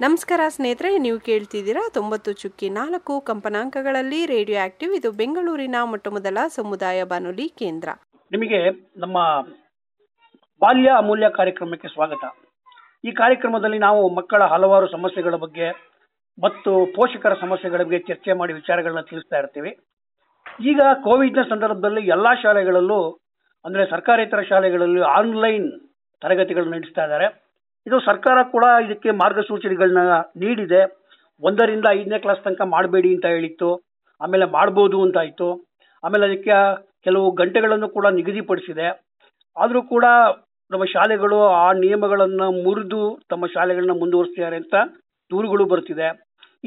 ನಮಸ್ಕಾರ ಸ್ನೇಹಿತರೆ, ನೀವು ಕೇಳ್ತಿದ್ದೀರಾ ತೊಂಬತ್ತು ಚುಕ್ಕಿ ನಾಲ್ಕು ಕಂಪನಾಂಕಗಳಲ್ಲಿ ರೇಡಿಯೋ ಆಕ್ಟಿವ್. ಇದು ಬೆಂಗಳೂರಿನ ಮೊಟ್ಟಮೊದಲ ಸಮುದಾಯ ಬಾನುಲಿ ಕೇಂದ್ರ. ನಿಮಗೆ ನಮ್ಮ ಬಾಲ್ಯ ಅಮೂಲ್ಯ ಕಾರ್ಯಕ್ರಮಕ್ಕೆ ಸ್ವಾಗತ. ಈ ಕಾರ್ಯಕ್ರಮದಲ್ಲಿ ನಾವು ಮಕ್ಕಳ ಹಲವಾರು ಸಮಸ್ಯೆಗಳ ಬಗ್ಗೆ ಮತ್ತು ಪೋಷಕರ ಸಮಸ್ಯೆಗಳ ಬಗ್ಗೆ ಚರ್ಚೆ ಮಾಡಿ ವಿಚಾರಗಳನ್ನ ತಿಳಿಸ್ತಾ ಇರ್ತೀವಿ. ಈಗ ಕೋವಿಡ್ನ ಸಂದರ್ಭದಲ್ಲಿ ಎಲ್ಲಾ ಶಾಲೆಗಳಲ್ಲೂ, ಅಂದ್ರೆ ಸರ್ಕಾರೇತರ ಶಾಲೆಗಳಲ್ಲಿ ಆನ್ಲೈನ್ ತರಗತಿಗಳನ್ನು ನಡೆಸ್ತಾ ಇದ್ದಾರೆ. ಇದು ಸರ್ಕಾರ ಕೂಡ ಇದಕ್ಕೆ ಮಾರ್ಗಸೂಚನೆಗಳನ್ನ ನೀಡಿದೆ. ಒಂದರಿಂದ ಐದನೇ ಕ್ಲಾಸ್ ತನಕ ಮಾಡಬೇಡಿ ಅಂತ ಹೇಳಿತ್ತು. ಆಮೇಲೆ ಮಾಡ್ಬೋದು ಅಂತ ಆಯ್ತು. ಆಮೇಲೆ ಅದಕ್ಕೆ ಕೆಲವು ಗಂಟೆಗಳನ್ನು ಕೂಡ ನಿಗದಿಪಡಿಸಿದೆ. ಆದರೂ ಕೂಡ ನಮ್ಮ ಶಾಲೆಗಳು ಆ ನಿಯಮಗಳನ್ನು ಮುರಿದು ತಮ್ಮ ಶಾಲೆಗಳನ್ನ ಮುಂದುವರಿಸ್ತಿದ್ದಾರೆ ಅಂತ ದೂರುಗಳು ಬರ್ತಿದೆ.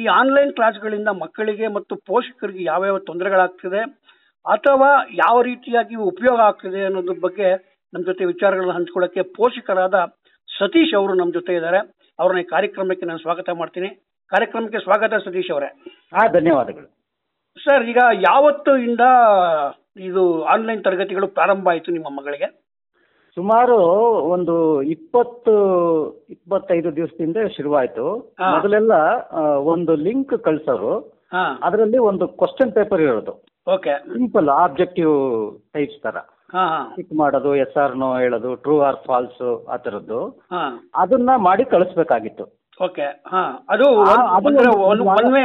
ಈ ಆನ್ಲೈನ್ ಕ್ಲಾಸ್ಗಳಿಂದ ಮಕ್ಕಳಿಗೆ ಮತ್ತು ಪೋಷಕರಿಗೆ ಯಾವ್ಯಾವ ತೊಂದರೆಗಳಾಗ್ತಿದೆ, ಅಥವಾ ಯಾವ ರೀತಿಯಾಗಿ ಉಪಯೋಗ ಆಗ್ತಿದೆ ಅನ್ನೋದ್ರ ಬಗ್ಗೆ ನಮ್ಮ ಜೊತೆ ವಿಚಾರಗಳನ್ನು ಹಂಚ್ಕೊಳ್ಳೋಕ್ಕೆ ಪೋಷಕರಾದ ಸತೀಶ್ ಅವರು ನಮ್ಮ ಜೊತೆ ಇದ್ದಾರೆ. ಅವ್ರನ್ನ ಈ ಕಾರ್ಯಕ್ರಮಕ್ಕೆ ನಾನು ಸ್ವಾಗತ ಮಾಡ್ತೀನಿ. ಕಾರ್ಯಕ್ರಮಕ್ಕೆ ಸ್ವಾಗತ ಸತೀಶ್ ಅವರೇ. ಹಾ ಧನ್ಯವಾದಗಳು. ಸರ್ ಈಗ ಯಾವತ್ತು ಇಂದ ಇದು ಆನ್ಲೈನ್ ತರಗತಿಗಳು ಪ್ರಾರಂಭ ಆಯಿತು ನಿಮ್ಮ ಮಗಳಿಗೆ? ಸುಮಾರು ಒಂದು ಇಪ್ಪತ್ತು ಇಪ್ಪತ್ತೈದು ದಿವಸದಿಂದ ಶುರುವಾಯಿತು. ಮೊದಲೆಲ್ಲ ಒಂದು ಲಿಂಕ್ ಕಳ್ಸೋರು. ಅದರಲ್ಲಿ ಒಂದು ಕ್ವಶನ್ ಪೇಪರ್ ಇರೋದು. ಓಕೆ. ಸಿಂಪಲ್ ಆಬ್ಜೆಕ್ಟಿವ್ ಟೈಪ್ಸ್ ತರ. ಹಾ ಹಾ. ಟಿಕ್ ಮಾಡೋದು ಎಸ್ ಆರ್ ನೋ ಹೇಳೋದು ಟ್ರೂ ಆರ್ ಫಾಲ್ಸ್ ಆ ತರದ್ದು ಹಾ. ಅದನ್ನ ಮಾಡಿ ಕಳಿಸ್ಬೇಕಾಗಿತ್ತು. ಓಕೆ ಹಾ. ಅದು ಆ, one way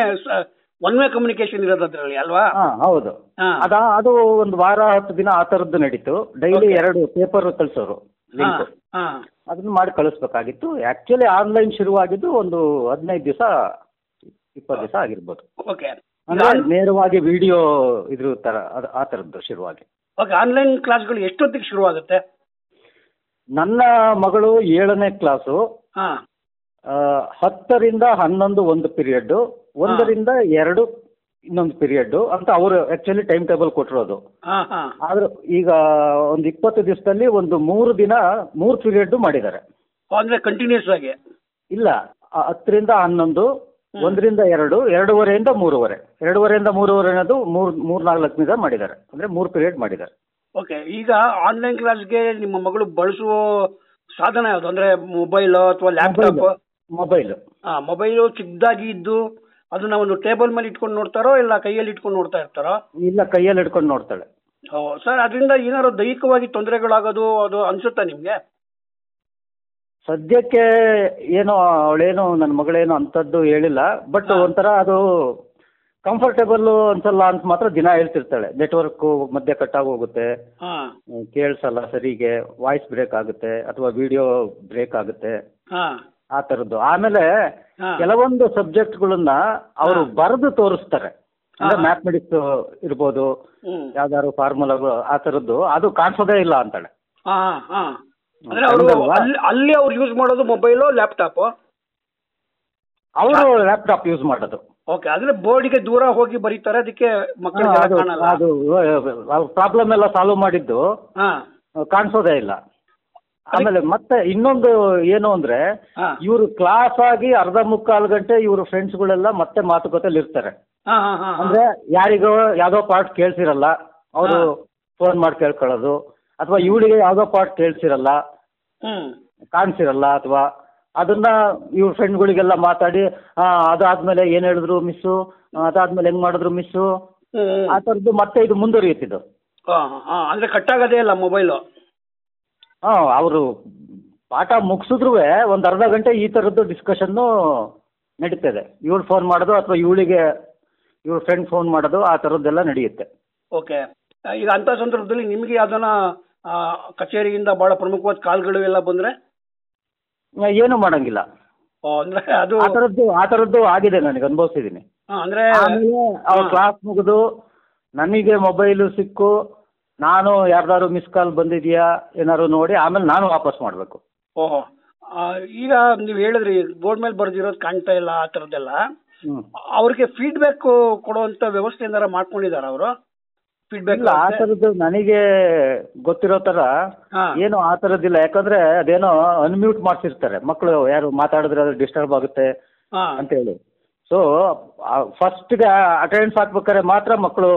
one way communication ಇರೋದು ಅದರಲ್ಲಿ ಅಲ್ವಾ? ಹಾ ಹೌದು. ಹಾ. ಅದ ಅದು ಒಂದು ವಾರ ಹತ್ತು ದಿನ ಆ ತರದ್ದು ನಡೀತು. Daily Okay. ಎರಡು ಪೇಪರ್ ಕಳಿಸೋರು ಹಾ ಲಿಂಕ್ ಹಾ. ಅದನ್ನ ಮಾಡಿ ಕಳಿಸ್ಬೇಕಾಗಿತ್ತು. ಆಕ್ಚುಲಿ ಆನ್ಲೈನ್ ಶುರುವಾಗಿದ್ದು ಒಂದು ಹದಿನೈದು ದಿವಸ ಇಪ್ಪತ್ತು ದಿವಸ ಆಗಿರ್ಬೋದು. ಓಕೆ. ನೇರವಾಗಿ ವಿಡಿಯೋ ಇದ್ರ ತರ ಆ ತರದ್ದು ಶುರುವಾಗಿ. ಓಕೆ ಆನ್ಲೈನ್ ಕ್ಲಾಸ್ಗಳು ಎಷ್ಟೊತ್ತಿಗೆ ಶುರುವಾಗುತ್ತೆ? ನನ್ನ ಮಗಳು ಏಳನೇ ಕ್ಲಾಸು ಹತ್ತರಿಂದ ಹನ್ನೊಂದು ಒಂದು ಪೀರಿಯಡ್ ಒಂದರಿಂದ ಎರಡು ಇನ್ನೊಂದು ಪೀರಿಯಡ್ ಅಂತ ಅವರು ಆಕ್ಚುಲಿ ಟೈಮ್ ಟೇಬಲ್ ಕೊಟ್ಟಿರೋದು ಆದ್ರೆ ಈಗ ಒಂದು ಇಪ್ಪತ್ತು ದಿವಸದಲ್ಲಿ ಒಂದು ಮೂರು ದಿನ ಮೂರು ಪೀರಿಯಡ್ ಮಾಡಿದ್ದಾರೆ. ಅಂದ್ರೆ ಕಂಟಿನ್ಯೂಸ್ ಆಗಿ? ಇಲ್ಲ ಹತ್ತರಿಂದ ಹನ್ನೊಂದು ಒಂದರಿಂದ ಎರಡು ಎರಡೂವರೆಯಿಂದ ಮೂರುವರೆ. ಎರಡೂವರೆಯಿಂದ ಮೂರುವರೆ ಅನ್ನೋದು ಮೂರ್ ಮೂರ್ ನಾಲ್ಕನಿಂದ ಮಾಡಿದ್ದಾರೆ. ಅಂದ್ರೆ ಮೂರು ಪಿರಿಯಡ್ ಮಾಡಿದ್ದಾರೆ. ಓಕೆ ಈಗ ಆನ್ಲೈನ್ ಕ್ಲಾಸ್ಗೆ ನಿಮ್ಮ ಮಗಳು ಬಳಸುವ ಸಾಧನ ಯಾವುದು? ಅಂದ್ರೆ ಮೊಬೈಲ್ ಅಥವಾ ಲ್ಯಾಪ್ಟಾಪ್ ಮೊಬೈಲ್ ಹಾ ಮೊಬೈಲು ಚಿಕ್ಕದಾಗಿ ಇದ್ದು ಅದನ್ನ ಒಂದು ಟೇಬಲ್ ಮೇಲೆ ಇಟ್ಕೊಂಡು ನೋಡ್ತಾರೋ ಇಲ್ಲ ಕೈಯಲ್ಲಿ ಇಟ್ಕೊಂಡು ನೋಡ್ತಾ ಇರ್ತಾರೋ? ಇಲ್ಲ ಕೈಯಲ್ಲಿ ಇಟ್ಕೊಂಡು ನೋಡ್ತಾಳೆ. ಸರ್ ಅದರಿಂದ ಏನಾದ್ರು ದೈಹಿಕವಾಗಿ ತೊಂದರೆಗಳಾಗೋದು ಅದು ಅನ್ಸುತ್ತಾ ನಿಮ್ಗೆ? ಸದ್ಯಕ್ಕೆ ಏನೋ ಅವಳೇನು ನನ್ನ ಮಗಳೇನು ಅಂಥದ್ದು ಹೇಳಿಲ್ಲ ಬಟ್. ಒಂಥರ ಅದು ಕಂಫರ್ಟೇಬಲ್ ಅನ್ಸಲ್ಲ ಅಂತ ಮಾತ್ರ ದಿನ ಹೇಳ್ತಿರ್ತಾಳೆ. ನೆಟ್ವರ್ಕ್ ಮಧ್ಯೆ ಕಟ್ಟಾಗಿ ಹೋಗುತ್ತೆ. ಕೇಳಿಸಲ್ಲ ಸರಿಗೆ ವಾಯ್ಸ್ ಬ್ರೇಕ್ ಆಗುತ್ತೆ ಅಥವಾ ವಿಡಿಯೋ ಬ್ರೇಕ್ ಆಗುತ್ತೆ. ಆ ಥರದ್ದು. ಆಮೇಲೆ. ಕೆಲವೊಂದು ಸಬ್ಜೆಕ್ಟ್ಗಳನ್ನ ಅವರು ಬರೆದು ತೋರಿಸ್ತಾರೆ. ಅಂದ್ರೆ. ಮ್ಯಾಥಮೆಟಿಕ್ಸ್ ಇರ್ಬೋದು ಯಾವ್ದಾದ್ರು ಫಾರ್ಮುಲಾಗಳು ಆ ಥರದ್ದು. ಅದು ಕಾಣಿಸೋದೇ ಇಲ್ಲ ಅಂತಾಳೆ. ಅಂದ್ರೆ ಅವರು ಅಲ್ಲಿ ಅವ್ರು ಯೂಸ್ ಮಾಡೋದು ಮೊಬೈಲು ಲ್ಯಾಪ್ಟಾಪ್ ಅವರು ಲ್ಯಾಪ್ಟಾಪ್ ಯೂಸ್ ಮಾಡೋದು. ಓಕೆ ಅಂದ್ರೆ ಬೋರ್ಡಿಗೆ ದೂರ ಹೋಗಿ ಬರೀತಾರೆ ಅದಕ್ಕೆ ಮಕ್ಕಳು ಅದು ಕಾಣಲ್ಲ. ಅದು ಪ್ರಾಬ್ಲಮ್ ಎಲ್ಲ ಸಾಲ್ವ್ ಮಾಡಿದ್ದು. ಕಾಣಿಸೋದೇ ಇಲ್ಲ. ಆಮೇಲೆ ಮತ್ತೆ ಇನ್ನೊಂದು ಏನು ಅಂದ್ರೆ ಇವರು ಕ್ಲಾಸ್ ಆಗಿ ಅರ್ಧ ಮುಕ್ಕಾಲು ಗಂಟೆ ಇವ್ರು ಫ್ರೆಂಡ್ಸ್ ಗಳೆಲ್ಲ ಮತ್ತೆ ಮಾತುಕತೆಲಿ ಇರ್ತಾರೆ. ಅಂದ್ರೆ ಯಾರಿಗೋ ಯಾವ್ದೋ ಪಾರ್ಟ್ ಕೇಳ್ಸಿರಲ್ಲ ಅವರು ಫೋನ್ ಮಾಡಿ ಕೇಳ್ಕೊಳ್ಳೋದು ಅಥವಾ ಇವಳಿಗೆ ಯಾವ್ದೋ ಪಾರ್ಟ್ ಕೇಳ್ಸಿರಲ್ಲ ಕಾಣಿಸಿರಲ್ಲ ಅಥವಾ ಅದನ್ನ ಇವ್ರ ಫ್ರೆಂಡ್ಗಳಿಗೆಲ್ಲ ಮಾತಾಡಿ ಅದಾದ್ಮೇಲೆ ಏನ್ ಹೇಳಿದ್ರು ಮಿಸ್ಸು ಅದಾದ್ಮೇಲೆ ಹೆಂಗ್ ಮಾಡಿದ್ರು ಮಿಸ್ಸು ಆ ತರದ್ದು ಮತ್ತೆ ಇದು ಮುಂದುವರಿಯುತ್ತಿದ್ದು. ಹಾ ಹಾ ಅಂದ್ರೆ ಕಟ್ಟಾಗೋದೇ ಇಲ್ಲ ಮೊಬೈಲು ಹಾ ಅವರು ಪಾಠ ಮುಗಿಸಿದ್ರು ಒಂದ್ ಅರ್ಧ ಗಂಟೆ ಈ ಥರದ್ದು ಡಿಸ್ಕಷನ್ನು ನಡೀತದೆ. ಇವಳು ಫೋನ್ ಮಾಡೋದು ಅಥವಾ ಇವಳಿಗೆ ಇವ್ರ ಫ್ರೆಂಡ್ ಫೋನ್ ಮಾಡೋದು ಆ ಥರದ್ದೆಲ್ಲ ನಡೆಯುತ್ತೆ. ಓಕೆ ಈಗ ಅಂತ ಸಂದರ್ಭದಲ್ಲಿ ನಿಮಗೆ ಯಾವ್ದನ ಆ, ಕಚೇರಿಯಿಂದ ಬಹಳ ಪ್ರಮುಖವಾದ ಕಾಲ್ಗಳು ಎಲ್ಲ ಬಂದ್ರೆ? ಏನು ಮಾಡಂಗಿಲ್ಲ. ಅಂದ್ರೆ ಅದು ಆ ಥರದ್ದು ಆ ಥರದ್ದು ಆಗಿದೆ ನನಗೆ ಅನುಭವಿಸಿದ್ದೀನಿ. ಹಾ, ಅಂದ್ರೆ ಆಮೇಲೆ ಅವ್ರ ಕ್ಲಾಸ್ ಮುಗಿದು ನನಗೆ ಮೊಬೈಲು ಸಿಕ್ಕು ನಾನು ಯಾರ್ದಾರು ಮಿಸ್ ಕಾಲ್ ಬಂದಿದ್ಯಾ ಏನಾದ್ರು ನೋಡಿ ಆಮೇಲೆ ನಾನು ವಾಪಸ್ ಮಾಡಬೇಕು. ಓಹೋ. ಆ, ಈಗ ನೀವು ಹೇಳಿದ್ರಿ ಬೋರ್ಡ್ ಮೇಲೆ ಬರ್ದಿರೋದು ಕಾಣ್ತಾ ಇಲ್ಲ ಆ ಥರದ್ದೆಲ್ಲ. ಹ್ಮ್. ಅವ್ರಿಗೆ ಫೀಡ್ಬ್ಯಾಕ್ ಕೊಡುವಂತ ವ್ಯವಸ್ಥೆ ಏನಾರ ಮಾಡ್ಕೊಂಡಿದಾರ ಅವರು? ಫೀಡ್ಬ್ಯಾಕ್ ಇಲ್ಲ ಆ ಥರದ್ದು ನನಗೆ ಗೊತ್ತಿರೋ ಥರ ಏನು ಆ ಥರದ್ದಿಲ್ಲ ಯಾಕಂದ್ರೆ ಅದೇನೋ ಅನ್ಮ್ಯೂಟ್ ಮಾಡ್ಸಿರ್ತಾರೆ. ಮಕ್ಕಳು ಯಾರು ಮಾತಾಡಿದ್ರೆ ಅದು ಡಿಸ್ಟರ್ಬ್ ಆಗುತ್ತೆ ಅಂತ ಹೇಳಿ. ಸೊ ಫಸ್ಟ್ಗೆ ಅಟೆಂಡೆನ್ಸ್ ಹಾಕ್ಬೇಕಾದ್ರೆ ಮಾತ್ರ ಮಕ್ಕಳು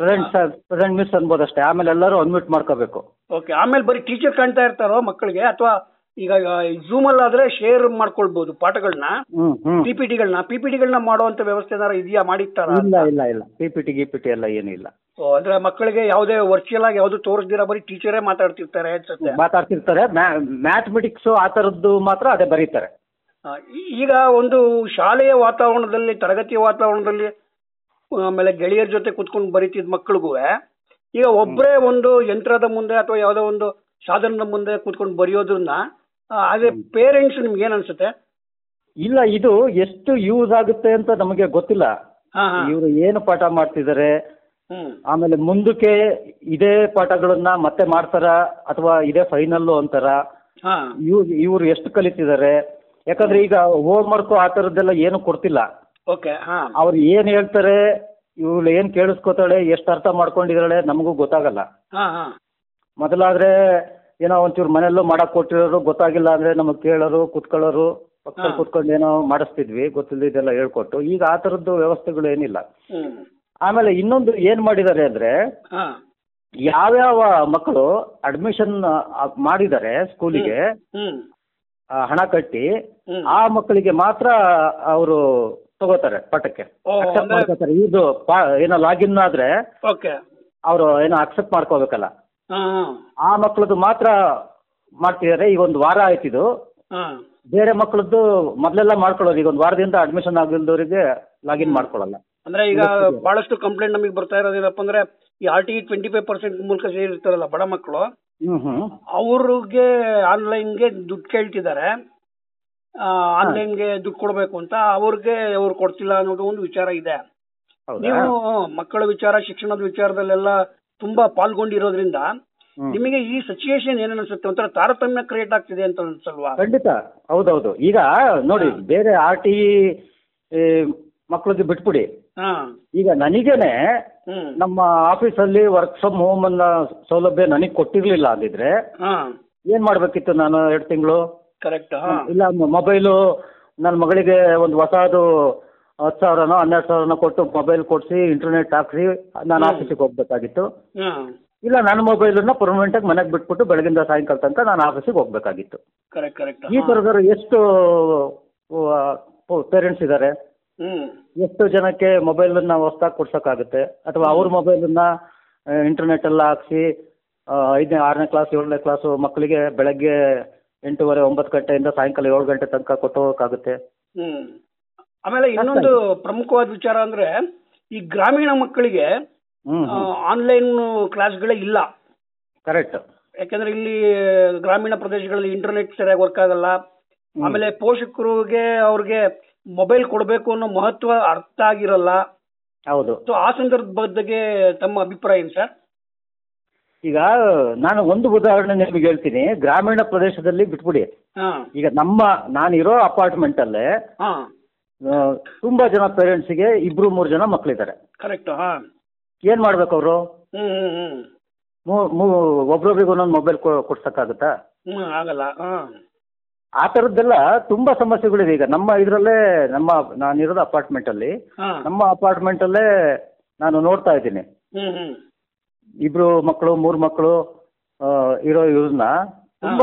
ಪ್ರೆಸೆಂಟ್ ಪ್ರೆಸೆಂಟ್ ಮಿಸ್ ಅನ್ಬೋದಷ್ಟೇ ಆಮೇಲೆ ಎಲ್ಲರೂ ಅನ್ಮ್ಯೂಟ್ ಮಾಡ್ಕೋಬೇಕು. ಓಕೆ ಆಮೇಲೆ ಬರೀ ಟೀಚರ್ ಕಾಣ್ತಾ ಇರ್ತಾರೋ ಮಕ್ಕಳಿಗೆ? ಅಥವಾ ಈಗ ಝೂಮ್ ಅಲ್ಲಾದ್ರೆ ಶೇರ್ ಮಾಡ್ಕೊಳ್ಬಹುದು ಪಾಠಗಳನ್ನ ಹ್ಮ್ ಹ್ಮ್. ಪಿಪಿಟಿ ಪಿ ಟಿಗಳನ್ನ ಪಿ ಪಿ ಮಾಡುವಂತ ವ್ಯವಸ್ಥೆ ಏನಾರ ಇದೆಯಾ ಮಾಡಿರ್ತಾರ ಇಲ್ಲ ಇಲ್ಲ ಇಲ್ಲ. ಪಿಪಿಟಿ ಗಿಪಿಟಿ ಎಲ್ಲ ಏನಿಲ್ಲ ಅಂದ್ರೆ ಮಕ್ಕಳಿಗೆ ಯಾವುದೇ ವರ್ಚುವಲ್ ಆಗಿ ಯಾವ್ದು ತೋರಿಸ್ದಿರ ಬರೀ ಟೀಚರೇ ಮಾತಾಡ್ತಿರ್ತಾರೆ ಅನ್ಸುತ್ತೆ. ಮಾತಾಡ್ತಿರ್ತಾರೆ. ಮ್ಯಾಥಮೆಟಿಕ್ಸ್ ಆ ತರದ್ದು ಮಾತ್ರ ಅದೇ ಬರೀತಾರೆ. ಈಗ ಒಂದು ಶಾಲೆಯ ವಾತಾವರಣದಲ್ಲಿ ತರಗತಿಯ ವಾತಾವರಣದಲ್ಲಿ ಆಮೇಲೆ ಗೆಳೆಯರ ಜೊತೆ ಕುತ್ಕೊಂಡು ಬರೀತಿದ್ ಮಕ್ಕಳಿಗೂ ಈಗ ಒಬ್ಬರೇ ಒಂದು ಯಂತ್ರದ ಮುಂದೆ ಅಥವಾ ಯಾವುದೋ ಒಂದು ಸಾಧನದ ಮುಂದೆ ಕುತ್ಕೊಂಡು ಬರೆಯೋದ್ರನ್ನ ಅದೇ ಪೇರೆಂಟ್ಸ್ ನಿಮ್ಗೆ ಏನ್ ಅನ್ಸುತ್ತೆ? ಇಲ್ಲ ಇದು ಎಷ್ಟು ಯೂಸ್ ಆಗುತ್ತೆ ಅಂತ ನಮಗೆ ಗೊತ್ತಿಲ್ಲ. ಹಾ ಹಾ. ಇವರು ಏನು ಪಾಠ ಮಾಡ್ತಿದ್ದಾರೆ? ಹ್ಮ್. ಆಮೇಲೆ ಮುಂದಕ್ಕೆ ಇದೇ ಪಾಠಗಳನ್ನ ಮತ್ತೆ ಮಾಡ್ತಾರ ಅಥವಾ ಇದೇ ಫೈನಲ್ಲು ಅಂತಾರ? ಹಾ. ಇವ್ರು ಎಷ್ಟು ಕಲಿತಿದ್ದಾರೆ? ಯಾಕಂದ್ರೆ ಈಗ ಹೋಮ್ ವರ್ಕ್ ಆ ಥರದ್ದೆಲ್ಲ ಏನು ಕೊಡ್ತಿಲ್ಲ. ಓಕೆ ಹಾ. ಅವ್ರು ಏನು ಹೇಳ್ತಾರೆ ಇವ್ರು ಏನು ಕೇಳಿಸ್ಕೊತಾಳೆ ಎಷ್ಟು ಅರ್ಥ ಮಾಡ್ಕೊಂಡಿದ್ದಾಳೆ ನಮಗೂ ಗೊತ್ತಾಗಲ್ಲ. ಹಾ ಹಾ. ಮೊದಲಾದ್ರೆ ಏನೋ ಒಂಚೂರು ಮನೆಯಲ್ಲೂ ಮಾಡಕ್ ಕೊಟ್ಟಿರೋರು ಗೊತ್ತಾಗಿಲ್ಲ ಅಂದ್ರೆ ನಮಗೆ ಕೇಳೋರು ಕುತ್ಕೊಳ್ಳೋರು ಪಕ್ಕದಲ್ಲಿ ಕೂತ್ಕೊಂಡು ಏನೋ ಮಾಡಿಸ್ತಿದ್ವಿ ಗೊತ್ತಿಲ್ಲದೆಲ್ಲ ಹೇಳ್ಕೊಟ್ಟು. ಈಗ ಆ ಥರದ್ದು ವ್ಯವಸ್ಥೆಗಳು ಏನಿಲ್ಲ. ಆಮೇಲೆ ಇನ್ನೊಂದು ಏನು ಮಾಡಿದ್ದಾರೆ ಅಂದ್ರೆ ಯಾವ್ಯಾವ ಮಕ್ಕಳು ಅಡ್ಮಿಷನ್ ಮಾಡಿದ್ದಾರೆ ಸ್ಕೂಲಿಗೆ ಹಣ ಕಟ್ಟಿ ಆ ಮಕ್ಕಳಿಗೆ ಮಾತ್ರ ಅವರು ತಗೋತಾರೆ ಪಾಠಕ್ಕೆ ಅಕ್ಸೆಪ್ಟ್ ಮಾಡ್ಕೋತಾರೆ. ಇದು ಏನೋ ಲಾಗಿನ್ ಆದ್ರೆ ಅವರು ಏನೋ ಅಕ್ಸೆಪ್ಟ್ ಮಾಡ್ಕೋಬೇಕಲ್ಲ. ಆ ಮಕ್ಕಳದ್ದು ಮಾತ್ರ ಮಾಡ್ತಿದ್ದಾರೆ. ಈಗ ಒಂದು ವಾರ ಆಯ್ತಿದು ಬೇರೆ ಮಕ್ಕಳದ್ದು ಮೊದಲೆಲ್ಲ ಮಾಡ್ಕೊಳ್ಳೋದು ಈಗ ಒಂದು ವಾರದಿಂದ ಅಡ್ಮಿಷನ್ ಆಗಿಲ್ದವರಿಗೆ ಲಾಗಿನ್ ಮಾಡ್ಕೊಳ್ಳಲ್ಲ. ಅಂದ್ರೆ ಈಗ ಬಹಳಷ್ಟು ಕಂಪ್ಲೇಂಟ್ ನಮಗೆ ಬರ್ತಾ ಇರೋದೇನಪ್ಪ ಅಂದ್ರೆ ಈ R T twenty five percent ಮೂಲಕ ಸೇರಿರ್ತಾರಲ್ಲ ಬಡ ಮಕ್ಕಳು ಅವ್ರಿಗೆ ಆನ್ಲೈನ್ಗೆ ದುಡ್ಡು ಕೇಳ್ತಿದ್ದಾರೆ. ಆನ್ಲೈನ್ಗೆ ದುಡ್ಡು ಕೊಡಬೇಕು ಅಂತ ಅವ್ರಿಗೆ ಅವ್ರು ಕೊಡ್ತಿಲ್ಲ ಅನ್ನೋದು ಒಂದು ವಿಚಾರ ಇದೆ. ನೀವು ಮಕ್ಕಳ ವಿಚಾರ ಶಿಕ್ಷಣದ ವಿಚಾರದಲ್ಲೆಲ್ಲ ತುಂಬಾ ಪಾಲ್ಗೊಂಡಿರೋದ್ರಿಂದ ನಿಮಗೆ ಈ ಸಿಚುಯೇಷನ್ ಏನ ಅನ್ಸುತ್ತೆ ಒಂಥರ ತಾರತಮ್ಯ ಕ್ರಿಯೇಟ್ ಆಗ್ತಿದೆ ಅಂತ ಅನ್ಸಲ್ವಾ? ಖಂಡಿತ. ಹೌದೌದು. ಈಗ ನೋಡಿ ಬೇರೆ ಆರ್ ಟಿ ಮಕ್ಕಳದ್ದು ಬಿಟ್ಬಿಡಿ. ಈಗ ನನಗೇನೆ ನಮ್ಮ ಆಫೀಸಲ್ಲಿ ವರ್ಕ್ ಫ್ರಮ್ ಹೋಮ್ ಅನ್ನ ಸೌಲಭ್ಯ ನನಗೆ ಕೊಟ್ಟಿರ್ಲಿಲ್ಲ ಅಂದಿದ್ರೆ ಏನ್ ಮಾಡ್ಬೇಕಿತ್ತು ನಾನು ಎರಡು ತಿಂಗಳು? ಕರೆಕ್ಟ್ ಇಲ್ಲ ಮೊಬೈಲು ನನ್ನ ಮಗಳಿಗೆ ಒಂದು ಹೊಸದು ಹತ್ತು ಸಾವಿರನೋ ಹನ್ನೆರಡು ಸಾವಿರನೋ ಕೊಟ್ಟು ಮೊಬೈಲ್ ಕೊಡಿಸಿ ಇಂಟರ್ನೆಟ್ ಹಾಕ್ಸಿ ನಾನು ಆಫೀಸಿಗೆ ಹೋಗ್ಬೇಕಾಗಿತ್ತು. ಹಾ. ಇಲ್ಲ ನನ್ನ ಮೊಬೈಲನ್ನ ಪರ್ಮನೆಂಟಾಗಿ ಮನೆಗೆ ಬಿಟ್ಬಿಟ್ಟು ಬೆಳಗಿಂದ ಸಾಯಂಕಾಲ ತನಕ ನಾನು ಆಫೀಸಿಗೆ ಹೋಗ್ಬೇಕಾಗಿತ್ತು. ಕರೆಕ್ಟ್ ಕರೆಕ್ಟ್ ಈ ಥರದವರು ಎಷ್ಟು ಪೇರೆಂಟ್ಸ್ ಇದ್ದಾರೆ ಎಷ್ಟು ಜನಕ್ಕೆ ಮೊಬೈಲನ್ನ ಹೊಸ್ದಾಗಿ ಕೊಡ್ಸೋಕ್ಕಾಗುತ್ತೆ? ಅಥವಾ ಅವ್ರ ಮೊಬೈಲನ್ನ ಇಂಟರ್ನೆಟ್ ಎಲ್ಲ ಹಾಕ್ಸಿ ಐದನೇ ಆರನೇ ಕ್ಲಾಸ್ ಏಳನೇ ಕ್ಲಾಸು ಮಕ್ಕಳಿಗೆ ಬೆಳಗ್ಗೆ ಎಂಟೂವರೆ ಒಂಬತ್ತು ಗಂಟೆಯಿಂದ ಸಾಯಂಕಾಲ ಏಳು ಗಂಟೆ ತನಕ ಕೊಟ್ಟು ಹೋಗೋಕ್ಕಾಗುತ್ತೆ ಹ್ಮ್. ಆಮೇಲೆ ಇನ್ನೊಂದು ಪ್ರಮುಖವಾದ ವಿಚಾರ ಅಂದ್ರೆ ಈ ಗ್ರಾಮೀಣ ಮಕ್ಕಳಿಗೆ ಆನ್ಲೈನ್ ಕ್ಲಾಸ್ಗಳೇ ಇಲ್ಲ. ಕರೆಕ್ಟ್ ಯಾಕಂದ್ರೆ ಇಲ್ಲಿ ಗ್ರಾಮೀಣ ಪ್ರದೇಶಗಳಲ್ಲಿ ಇಂಟರ್ನೆಟ್ ಸರಿಯಾಗಿ ವರ್ಕ್ ಆಗಲ್ಲ. ಆಮೇಲೆ ಪೋಷಕರಿಗೆ ಅವ್ರಿಗೆ ಮೊಬೈಲ್ ಕೊಡಬೇಕು ಅನ್ನೋ ಮಹತ್ವ ಅರ್ಥ ಆಗಿರಲ್ಲ. ಹೌದು. ಸೊ ಆ ಸಂದರ್ಭದ ಬಗ್ಗೆ ತಮ್ಮ ಅಭಿಪ್ರಾಯ ಏನು ಸರ್? ಈಗ ನಾನು ಒಂದು ಉದಾಹರಣೆ ನಿಮಗೆ ಹೇಳ್ತೀನಿ. ಗ್ರಾಮೀಣ ಪ್ರದೇಶದಲ್ಲಿ ಬಿಟ್ಬಿಡಿ. ಹಾ. ಈಗ ನಮ್ಮ ನಾನಿರೋ ಅಪಾರ್ಟ್ಮೆಂಟಲ್ಲೇ ಹಾ. ತುಂಬ ಜನ ಪೇರೆಂಟ್ಸಿಗೆ ಇಬ್ಬರು ಮೂರು ಜನ ಮಕ್ಕಳಿದ್ದಾರೆ ಕರೆಕ್ಟ್ ಹಾ. ಏನು ಮಾಡ್ಬೇಕು ಅವರು? ಮೂ ಒಬ್ರೊಬ್ರಿಗೆ ಒಂದೊಂದು ಮೊಬೈಲ್ ಕೊಡ್ಸೋಕ್ಕಾಗುತ್ತಾ? ಆಗಲ್ಲ ಹಾ. ಆ ಥರದ್ದೆಲ್ಲ ತುಂಬ ಸಮಸ್ಯೆಗಳಿದೆ ಈಗ. ನಮ್ಮ ಇದರಲ್ಲೇ ನಮ್ಮ ನಾನು ಇರೋದು ಅಪಾರ್ಟ್ಮೆಂಟಲ್ಲಿ ಅಲ್ಲಿ. ನಮ್ಮ ಅಪಾರ್ಟ್ಮೆಂಟಲ್ಲೇ ನಾನು ನೋಡ್ತಾ ಇದ್ದೀನಿ. ಇಬ್ರು ಮಕ್ಕಳು ಮೂರು ಮಕ್ಕಳು ಇರೋ ಇವ್ರನ್ನ ತುಂಬ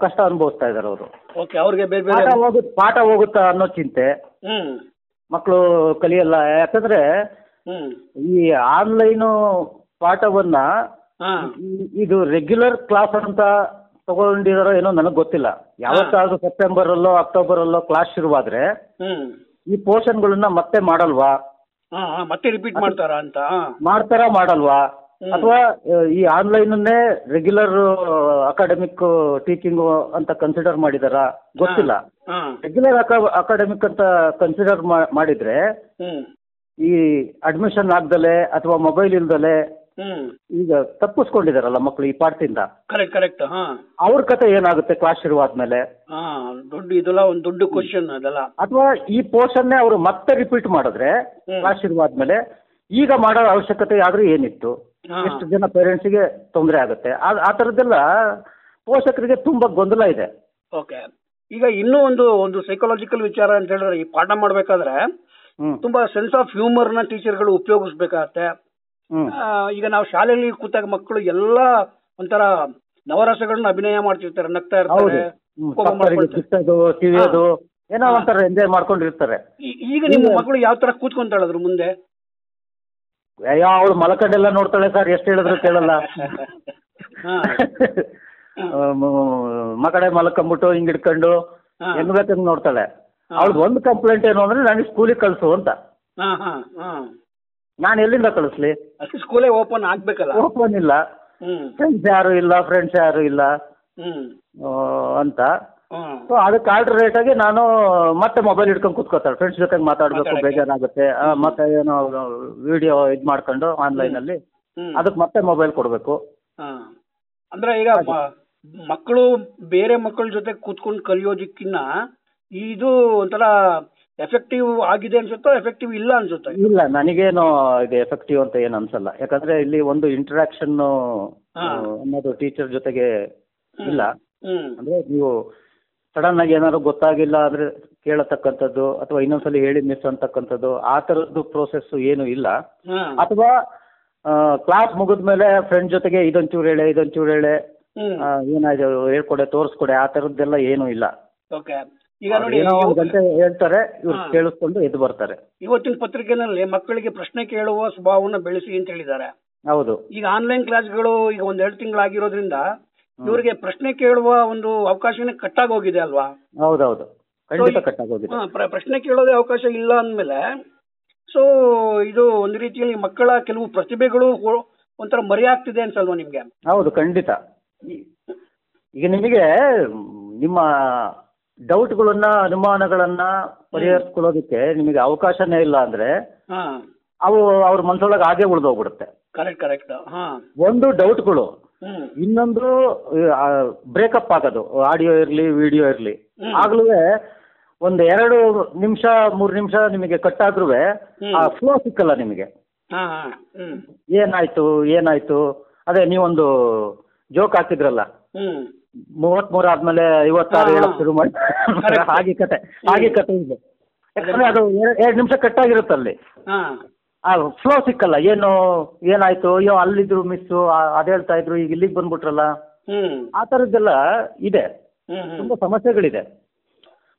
ಕಷ್ಟ ಅನುಭವಿಸ್ತಾ ಇದ್ದಾರೆ ಅವರು. ಓಕೆ ಅವ್ರಿಗೆ ಬೇರೆ ಪಾಠ ಬೇರೆ ಹೋಗುತ್ತೆ ಪಾಠ ಹೋಗುತ್ತಾ ಅನ್ನೋ ಚಿಂತೆ. ಹ್ಮ್. ಮಕ್ಕಳು ಕಲಿಯಲ್ಲ ಯಾಕಂದ್ರೆ ಹ್ಮ್. ಈ ಆನ್ಲೈನು ಪಾಠವನ್ನ ಹಾ. ಇದು ರೆಗ್ಯುಲರ್ ಕ್ಲಾಸ್ ಅಂತ ತಗೊಂಡಿದಾರೋ ಏನೋ ನನಗೆ ಗೊತ್ತಿಲ್ಲ. ಯಾವತ್ತಾದ್ರೂ ಸೆಪ್ಟೆಂಬರ್ ಅಲ್ಲೋ ಅಕ್ಟೋಬರ್ ಅಲ್ಲೋ ಕ್ಲಾಸ್ ಶುರುವಾದ್ರೆ ಹ್ಮ್. ಈ ಪೋರ್ಷನ್ಗಳನ್ನ ಮತ್ತೆ ಮಾಡಲ್ವಾ? ಹಾ ಹಾ ಮತ್ತೆ ರಿಪೀಟ್ ಮಾಡ್ತಾರಾ ಅಂತ ಹಾ. ಮಾಡ್ತಾರ ಮಾಡಲ್ವಾ. ಅಥವಾ ಈ ಆನ್ಲೈನನ್ನೇ ರೆಗ್ಯುಲರ್ ಅಕಾಡೆಮಿಕ್ ಟೀಚಿಂಗು ಅಂತ ಕನ್ಸಿಡರ್ ಮಾಡಿದಾರ? ಗೊತ್ತಿಲ್ಲ. ರೆಗ್ಯುಲರ್ ಅಕಾಡೆಮಿಕ್ ಅಂತ ಕನ್ಸಿಡರ್ ಮಾಡಿದ್ರೆ ಈ ಅಡ್ಮಿಷನ್ ಆಗ್ದಲೆ ಅಥವಾ ಮೊಬೈಲ್ ಇಲ್ದಲೆ ಈಗ ತಪ್ಪಿಸ್ಕೊಂಡಿದಾರಲ್ಲ ಮಕ್ಕಳು ಈ ಪಾಠದಿಂದ? ಕರೆಕ್ಟ್ ಕರೆಕ್ಟ್ ಅವ್ರ ಕತೆ ಏನಾಗುತ್ತೆ ಕ್ಲಾಸ್ ಶುರು ಆದ್ಮೇಲೆ? ದೊಡ್ಡ ಇದೆಲ್ಲ ಒಂದು ದೊಡ್ಡ ಕ್ವಶನ್ ಅದೆಲ್ಲ. ಅಥವಾ ಈ ಪೋರ್ಷನ್ನೇ ಅವರು ಮತ್ತೆ ರಿಪೀಟ್ ಮಾಡಿದ್ರೆ ಕ್ಲಾಸ್ ಶುರು ಆದ್ಮೇಲೆ ಈಗ ಮಾಡೋ ಅವಶ್ಯಕತೆ ಆದ್ರೂ ಏನಿತ್ತು. ಎಷ್ಟು ಜನ ಪೇರೆಂಟ್ಸಿಗೆ ತೊಂದರೆ ಆಗುತ್ತೆ. ಆ- ಥರದ್ದೆಲ್ಲ ಪೋಷಕರಿಗೆ ತುಂಬಾ ಗೊಂದಲ ಇದೆ. ಓಕೆ. ಈಗ ಇನ್ನೂ ಒಂದು ಒಂದು ಸೈಕಾಲಜಿಕಲ್ ವಿಚಾರ ಅಂತ ಹೇಳಿದ್ರೆ ಈ ಪಾಠ ಮಾಡ್ಬೇಕಾದ್ರೆ ತುಂಬಾ ಸೆನ್ಸ್ ಆಫ್ ಹ್ಯೂಮರ್ನ ಟೀಚರ್ಗಳು ಉಪಯೋಗಿಸ್ಬೇಕಾಗತ್ತೆ. ಈಗ ನಾವು ಶಾಲೆಯಲ್ಲಿ ಕೂತಾಗ ಮಕ್ಕಳು ಎಲ್ಲ ಒಂಥರ ನವರಸಗಳನ್ನ ಅಭಿನಯ ಮಾಡ್ತಿರ್ತಾರೆ ನಗ್ತಾ ಇರ್ತಾರೆ ಏನೋ ಒಂಥರ ಎಂಜಾಯ್ ಮಾಡ್ಕೊಂಡಿರ್ತಾರೆ. ಈಗ ನಿಮ್ಮ ಮಕ್ಕಳು ಯಾವ ತರ ಕೂತ್ಕೊಂತಾಳದ್ರು ಮುಂದೆ? ಅಯ್ಯೋ ಅವಳು ಮಲಕಂಡೆಲ್ಲ ನೋಡ್ತಾಳೆ ಸರ್ ಎಷ್ಟು ಹೇಳಿದ್ರು ಕೇಳಲ್ಲ. ಮಕಡೆ ಮಲ್ಕೊಂಬಿಟ್ಟು ಹಿಂಗ್ ಇಟ್ಕೊಂಡು. ಹೆಂಗ್ ಬೇಕಂಗ್ ನೋಡ್ತಾಳೆ. ಹಾ. ಅವ್ಳದ್ ಒಂದು ಕಂಪ್ಲೇಂಟ್ ಏನು ಅಂದ್ರೆ ನನಗೆ ಸ್ಕೂಲಿಗೆ ಕಳಿಸು ಅಂತ. ನಾನು ಎಲ್ಲಿಂದ ಕಳಿಸ್ಲಿ? ಸ್ಕೂಲೇ ಓಪನ್ ಆಗ್ಬೇಕಲ್ಲ. ಓಪನ್ ಇಲ್ಲ. ಫ್ರೆಂಡ್ಸ್ ಯಾರು ಇಲ್ಲ ಫ್ರೆಂಡ್ಸ್ ಯಾರು ಇಲ್ಲ. ಅಂತ. ಸೊ ಅದಕ್ಕೆ ಆಲ್ಟರ್ನೇಟ್ ಆಗಿ ನಾನು ಮತ್ತೆ ಮೊಬೈಲ್ ಹಿಡ್ಕೊಂಡು ಕೂತ್ಕೋತಾರೆ ಫ್ರೆಂಡ್ಸ್ ಜೊತೆ ಮಾತಾಡಬೇಕು. ಬೇಜಾರಾಗುತ್ತೆ. ಮತ್ತೆ ಏನೋ ವಿಡಿಯೋ ಇದು ಮಾಡ್ಕೊಂಡು ಆನ್ಲೈನ್ ಅಲ್ಲಿ. ಅದಕ್ಕೆ ಮತ್ತೆ ಮೊಬೈಲ್ ಕೊಡಬೇಕು. ಅಂದ್ರೆ ಈಗ ಮಕ್ಕಳು ಬೇರೆ ಮಕ್ಕಳ ಜೊತೆ ಕೂತ್ಕೊಂಡು ಕಲಿಯೋದಕ್ಕಿನ್ನ ಇದು ಒಂಥರ ಎಫೆಕ್ಟಿವ್ ಆಗಿದೆ ಅನ್ಸುತ್ತೋ ಎಫೆಕ್ಟಿವ್ ಇಲ್ಲ ಅನ್ಸುತ್ತೆ? ಇಲ್ಲ ನನಗೇನು ಇದು ಎಫೆಕ್ಟಿವ್ ಅಂತ ಏನು ಅನ್ಸಲ್ಲ. ಯಾಕಂದ್ರೆ ಇಲ್ಲಿ ಒಂದು ಇಂಟ್ರಾಕ್ಷನ್ ಅನ್ನೋದು ಟೀಚರ್ ಜೊತೆಗೆ ಇಲ್ಲ. ಅಂದ್ರೆ ನೀವು ಸಡನ್ ಆಗಿ ಏನಾದ್ರು ಗೊತ್ತಾಗಿಲ್ಲ ಅಂದ್ರೆ ಕೇಳತಕ್ಕಂಥದ್ದು ಅಥವಾ ಇನ್ನೊಂದ್ಸಲಿ ಹೇಳಿ ಮಿಸ್ ಅಂತಕ್ಕಂಥದ್ದು ಆ ಥರದ್ದು ಪ್ರೋಸೆಸ್ ಏನು ಇಲ್ಲ. ಅಥವಾ ಕ್ಲಾಸ್ ಮುಗಿದ್ಮೇಲೆ ಫ್ರೆಂಡ್ ಜೊತೆಗೆ ಇದೊಂಚೂರು ಹೇಳೆ ಇದೊಂಚೂರು ಹೇಳೆ ಏನಾಯ್ತು ಹೇಳ್ಕೊಡೆ ತೋರಿಸ್ಕೊಡೆ ಆ ಥರದ್ದೆಲ್ಲ ಏನೂ ಇಲ್ಲ. ಓಕೆ. ಈಗ ನೋಡಿ ಏನೋ ಒಂದು ಗಂಟೆ ಹೇಳ್ತಾರೆ ಇವ್ರು. ಕೇಳಿಸ್ಕೊಂಡು ಎದ್ದು ಬರ್ತಾರೆ. ಇವತ್ತಿನ ಪತ್ರಿಕೆನಲ್ಲಿ ಮಕ್ಕಳಿಗೆ ಪ್ರಶ್ನೆ ಕೇಳುವ ಸ್ವಭಾವವನ್ನು ಬೆಳೆಸಿ ಅಂತ ಹೇಳಿದ್ದಾರೆ. ಹೌದು. ಈಗ ಆನ್ಲೈನ್ ಕ್ಲಾಸ್ಗಳು ಈಗ ಒಂದ್ ಎರಡು ತಿಂಗಳಾಗಿರೋದ್ರಿಂದ ಇವರಿಗೆ ಪ್ರಶ್ನೆ ಕೇಳುವ ಒಂದು ಅವಕಾಶನೇ ಕಟ್ಟಾಗಿ ಹೋಗಿದೆ ಅಲ್ವಾ? ಹೌದೌದು. ಖಂಡಿತ ಕಟ್ಟಾಗೋಗಿದೆ. ಪ್ರಶ್ನೆ ಕೇಳೋದೇ ಅವಕಾಶ ಇಲ್ಲ ಅಂದಮೇಲೆ ಸೊ ಇದು ಒಂದು ರೀತಿಯಲ್ಲಿ ಮಕ್ಕಳ ಕೆಲವು ಪ್ರತಿಭೆಗಳು ಒಂಥರ ಮರೆಯಾಗ್ತಿದೆ ಅನ್ಸಲ್ವಾ ನಿಮ್ಗೆ? ಹೌದು ಖಂಡಿತ. ಈಗ ನಿಮಗೆ ನಿಮ್ಮ ಡೌಟ್ಗಳನ್ನ ಅನುಮಾನಗಳನ್ನ ಪರಿಹರಿಸ್ಕೊಳ್ಳೋದಕ್ಕೆ ನಿಮಗೆ ಅವಕಾಶನೇ ಇಲ್ಲ ಅಂದ್ರೆ ಹಾ. ಅವು ಅವ್ರ ಮನಸ್ಸೊಳಗೆ ಹಾಗೆ ಉಳಿದೋಗ್ಬಿಡುತ್ತೆ. ಕರೆಕ್ಟ್ ಕರೆಕ್ಟ್ ಹಾ. ಒಂದು ಡೌಟ್ಗಳು ಇನ್ನೊಂದು ಬ್ರೇಕಪ್ ಆಗೋದು. ಆಡಿಯೋ ಇರಲಿ ವಿಡಿಯೋ ಇರಲಿ. ಆಗ್ಲೂ ಒಂದು ಎರಡು ನಿಮಿಷ ಮೂರು ನಿಮಿಷ ನಿಮಗೆ ಕಟ್ ಆದ್ರೂ ಆ ಫ್ಲೋ ಸಿಕ್ಕಲ್ಲ ನಿಮಗೆ. ಏನಾಯ್ತು ಏನಾಯ್ತು? ಅದೇ ನೀವೊಂದು ಜೋಕ್ ಹಾಕಿದ್ರಲ್ಲ. ಮೂವತ್ ಮೂರ್ ಆದ್ಮೇಲೆ ಐವತ್ತಾರು. ಹೇಳಕ್ ಶುರು ಮಾಡಿ. ಹಾಗೆ ಕತೆ ಹಾಗೆ ಕತೆ ಇದೆ. ಯಾಕಂದ್ರೆ ಅದು ಎರಡು ನಿಮಿಷ ಕಟ್ ಅಲ್ಲಿ ಹಾ. ಆ ಫ್ಲೋ ಸಿಕ್ಕಲ್ಲ. ಏನು ಏನಾಯ್ತು ಅಯ್ಯೋ ಅಲ್ಲಿದ್ರು ಮಿಸ್ಸು ಅದ್ ಹೇಳ್ತಾ ಇದ್ರು ಈಗ ಇಲ್ಲಿಗೆ ಬಂದ್ಬಿಟ್ರಲ್ಲ. ಆ ಥರದ್ದೆಲ್ಲ ಇದೆ. ತುಂಬಾ ಸಮಸ್ಯೆಗಳಿದೆ.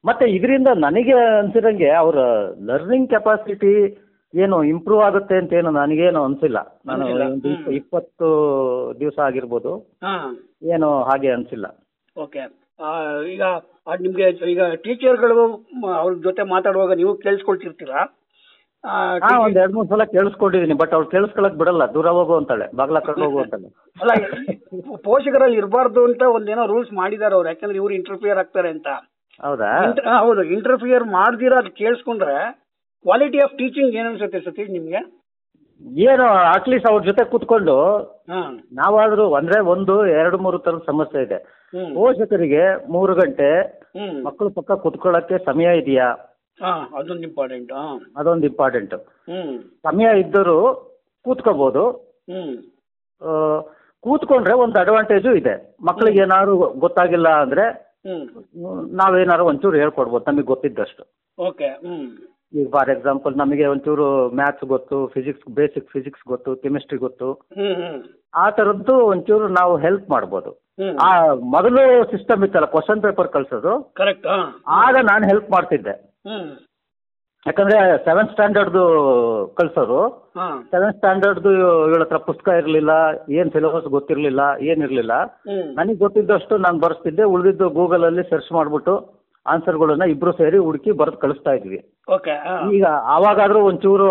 ಮತ್ತೆ ಇದರಿಂದ ನನಗೆ ಅನ್ಸಿದಂಗೆ ಅವರ ಲರ್ನಿಂಗ್ ಕೆಪಾಸಿಟಿ ಏನು ಇಂಪ್ರೂವ್ ಆಗುತ್ತೆ ಅಂತ ಏನು ನನಗೇನು ಅನ್ಸಿಲ್ಲ. ನಾನು. ಇಪ್ಪತ್ತು ದಿವಸ ಆಗಿರ್ಬೋದು. ಏನು ಹಾಗೆ ಅನ್ಸಿಲ್ಲ. ಓಕೆ. ಈಗ ನಿಮಗೆ ಈಗ ಟೀಚರ್ಗಳು ಅವ್ರ ಜೊತೆ ಮಾತಾಡುವಾಗ ನೀವು ಕೇಳಿಸ್ಕೊಳ್ತಿರ್ತೀರಾ? ಹಾ ಒಂದ್ ಎರಡ್ ಮೂರ್ ಸಲ ಕೇಳಿಸ್ಕೊಂಡಿದೀನಿ ಬಟ್ ಅವ್ರು ಕೇಳಿಸ್ಕೊಳಕ್ ಬಿಡಲ್ಲ. ದೂರ ಹೋಗು ಅಂತಾಳೆ. ಬಾಗ್ಲ ಕಡೆ ಹೋಗು ಅಂತಾಳೆ. ಅಲ್ಲ ಪೋಷಕರಲ್ಲಿ ಇರಬಾರ್ದು ಅಂತ ಒಂದೇನೋ ರೂಲ್ಸ್ ಮಾಡಿದಾರೆ ಅವ್ರು. ಯಾಕಂದ್ರೆ ಇವ್ರು ಇಂಟರ್ಫಿಯರ್ ಆಗ್ತಾರೆ ಅಂತ. ಹೌದಾ? ಇಂಟ- ಹೌದು. ಇಂಟರ್ಫಿಯರ್ ಮಾಡ್ದಿರ ಅದು ಕೇಳಿಸ್ಕೊಂಡ್ರೆ ಕ್ವಾಲಿಟಿ ಆಫ್ ಟೀಚಿಂಗ್ ಏನ್ ಅನ್ಸುತ್ತೆ ಸತೀಶ್ ನಿಮ್ಗೆ? ಏನು ಅಟ್ಲೀಸ್ಟ್ ಅವ್ರ ಜೊತೆ ಕೂತ್ಕೊಂಡು ಹಾ. ನಾವಾದ್ರೂ ಅಂದ್ರೆ ಒಂದು ಎರಡು ಮೂರು ತರ ಸಮಸ್ಯೆ ಇದೆ. ಹ್ಮ್. ಪೋಷಕರಿಗೆ ಮೂರು ಗಂಟೆ ಹ್ಮ್. ಮಕ್ಕಳು ಪಕ್ಕ ಕುತ್ಕೊಳ್ಳಕ್ಕೆ ಸಮಯ ಇದೆಯಾ? ಹಾ ಅದೊಂದು ಇಂಪಾರ್ಟೆಂಟ್ ಹಾಂ ಅದೊಂದು ಇಂಪಾರ್ಟೆಂಟ್ ಸಮಯ ಇದ್ದರೂ ಆ, ಕೂತ್ಕೊಂಡ್ರೆ ಒಂದು ಅಡ್ವಾಂಟೇಜು ಇದೆ. ಮಕ್ಕಳಿಗೆ ಏನಾದ್ರು ಗೊತ್ತಾಗಿಲ್ಲ ಅಂದ್ರೆ ನಾವೇನಾದ್ರು ಒಂಚೂರು ಹೇಳ್ಕೊಡ್ಬೋದು ನಮಗೆ ಗೊತ್ತಿದ್ದಷ್ಟು. ಓಕೆ ಹ್ಮ್. ಈಗ ಫಾರ್ ಎಕ್ಸಾಂಪಲ್ ನಮಗೆ ಒಂಚೂರು ಮ್ಯಾಥ್ಸ್ ಗೊತ್ತು ಫಿಸಿಕ್ಸ್ ಬೇಸಿಕ್ ಫಿಸಿಕ್ಸ್ ಗೊತ್ತು ಕೆಮಿಸ್ಟ್ರಿ ಗೊತ್ತು. ಆ ಥರದ್ದು ಒಂಚೂರು ನಾವು ಹೆಲ್ಪ್ ಮಾಡ್ಬೋದು. ಹ್ಮ್. ಆ ಮೊದಲು ಸಿಸ್ಟಮ್ ಇತ್ತಲ್ಲ ಕ್ವಶನ್ ಪೇಪರ್ ಕಳ್ಸೋದು ಕರೆಕ್ಟ್ ಹಾ. ಆಗ ನಾನು ಹೆಲ್ಪ್ ಮಾಡ್ತಿದ್ದೆ. ಹ್ಮ್. ಯಾಕಂದ್ರೆ ಸೆವೆಂತ್ ಸ್ಟ್ಯಾಂಡರ್ಡ್ದು ಕಳ್ಸೋರು. ಸೆವೆಂತ್ ಸ್ಟ್ಯಾಂಡರ್ಡ್ದು ಇವಳ ಹತ್ರ ಪುಸ್ತಕ ಇರಲಿಲ್ಲ ಏನು ಸಿಲೆಬಸ್ ಗೊತ್ತಿರಲಿಲ್ಲ ಏನಿರಲಿಲ್ಲ ನನಗೆ ಗೊತ್ತಿದ್ದಷ್ಟು ನಾನು ಬರ್ಸ್ತಿದ್ದೆ ಉಳಿದಿದ್ದು ಗೂಗಲಲ್ಲಿ ಸರ್ಚ್ ಮಾಡಿಬಿಟ್ಟು ಆನ್ಸರ್ಗಳನ್ನ ಇಬ್ರು ಸೇರಿ ಹುಡುಕಿ ಬರೆದು ಕಳಿಸ್ತಾ ಇದ್ವಿ. ಈಗ ಆವಾಗಾದರೂ ಒಂಚೂರು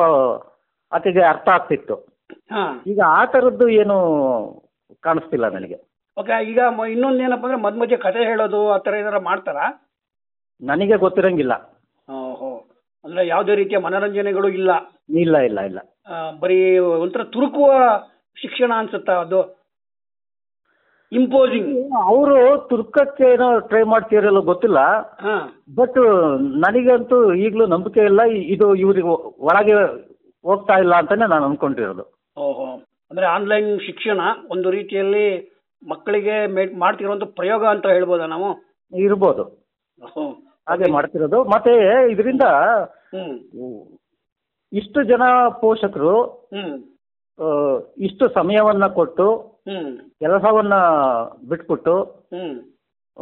ಆಕೆಗೆ ಅರ್ಥ ಆಗ್ತಿತ್ತು. ಈಗ ಆ ಥರದ್ದು ಏನು ಕಾಣಿಸ್ತಿಲ್ಲ ನನಗೆ. ಓಕೆ ಈಗ ಇನ್ನೊಂದು ಇನ್ನೊಂದ್ ಏನಪ್ಪ ಅಂದ್ರೆ ಮಧ್ಯ ಮಧ್ಯೆ ಕಥೆ ಹೇಳೋದು ಆ ಥರ ಏನಾರ ಮಾಡ್ತಾರಾ? ನನಗೆ ಗೊತ್ತಿರಂಗಿಲ್ಲ. ಓಹೋ ಅಂದ್ರೆ ಯಾವುದೇ ರೀತಿಯ ಮನೋರಂಜನೆಗಳು ಇಲ್ಲ. ಇಲ್ಲ ಇಲ್ಲ ಇಲ್ಲ. ಆ, ಬರೀ ಒಂಥರ ತುರುಕುವ ಶಿಕ್ಷಣ ಅನ್ಸುತ್ತಾ ಅದು? ಇಂಪೋಸಿಂಗ್ ಅವರು ತುರ್ಕಕ್ಕೆ ಏನೋ ಟ್ರೈ ಮಾಡ್ತಿರಲ್ಲ ಗೊತ್ತಿಲ್ಲ. ಹಾ. ಬಟ್ ನನಗಂತೂ ಈಗಲೂ ನಂಬಿಕೆ ಇಲ್ಲ. ಇ- ಇದು ಇವರಿಗೆ ಒಳಗೆ ಹೋಗ್ತಾ ಇಲ್ಲ ಅಂತಾನೆ ನಾನು ಅನ್ಕೊಂಡಿರೋದು. ಓಹೋ. ಅಂದ್ರೆ ಆನ್ಲೈನ್ ಶಿಕ್ಷಣ ಒಂದು ರೀತಿಯಲ್ಲಿ ಮಕ್ಕಳಿಗೆ ಮೇ- ಮಾಡ್ತಿರುವಂತ ಪ್ರಯೋಗ ಅಂತ ಹೇಳ್ಬೋದಾ ನಾವು? ಇರ್ಬೋದು. ಓಹೋ. ಹಾಗೆ ಮಾಡ್ತಿರೋದು. ಮತ್ತೆ ಇದರಿಂದ ಹ್ಮ್. ಇಷ್ಟು ಜನ ಪೋಷಕರು ಇಷ್ಟು ಸಮಯವನ್ನ ಕೊಟ್ಟು ಹ್ಮ್. ಕೆಲಸವನ್ನ ಬಿಟ್ಬಿಟ್ಟು ಹ್ಮ್.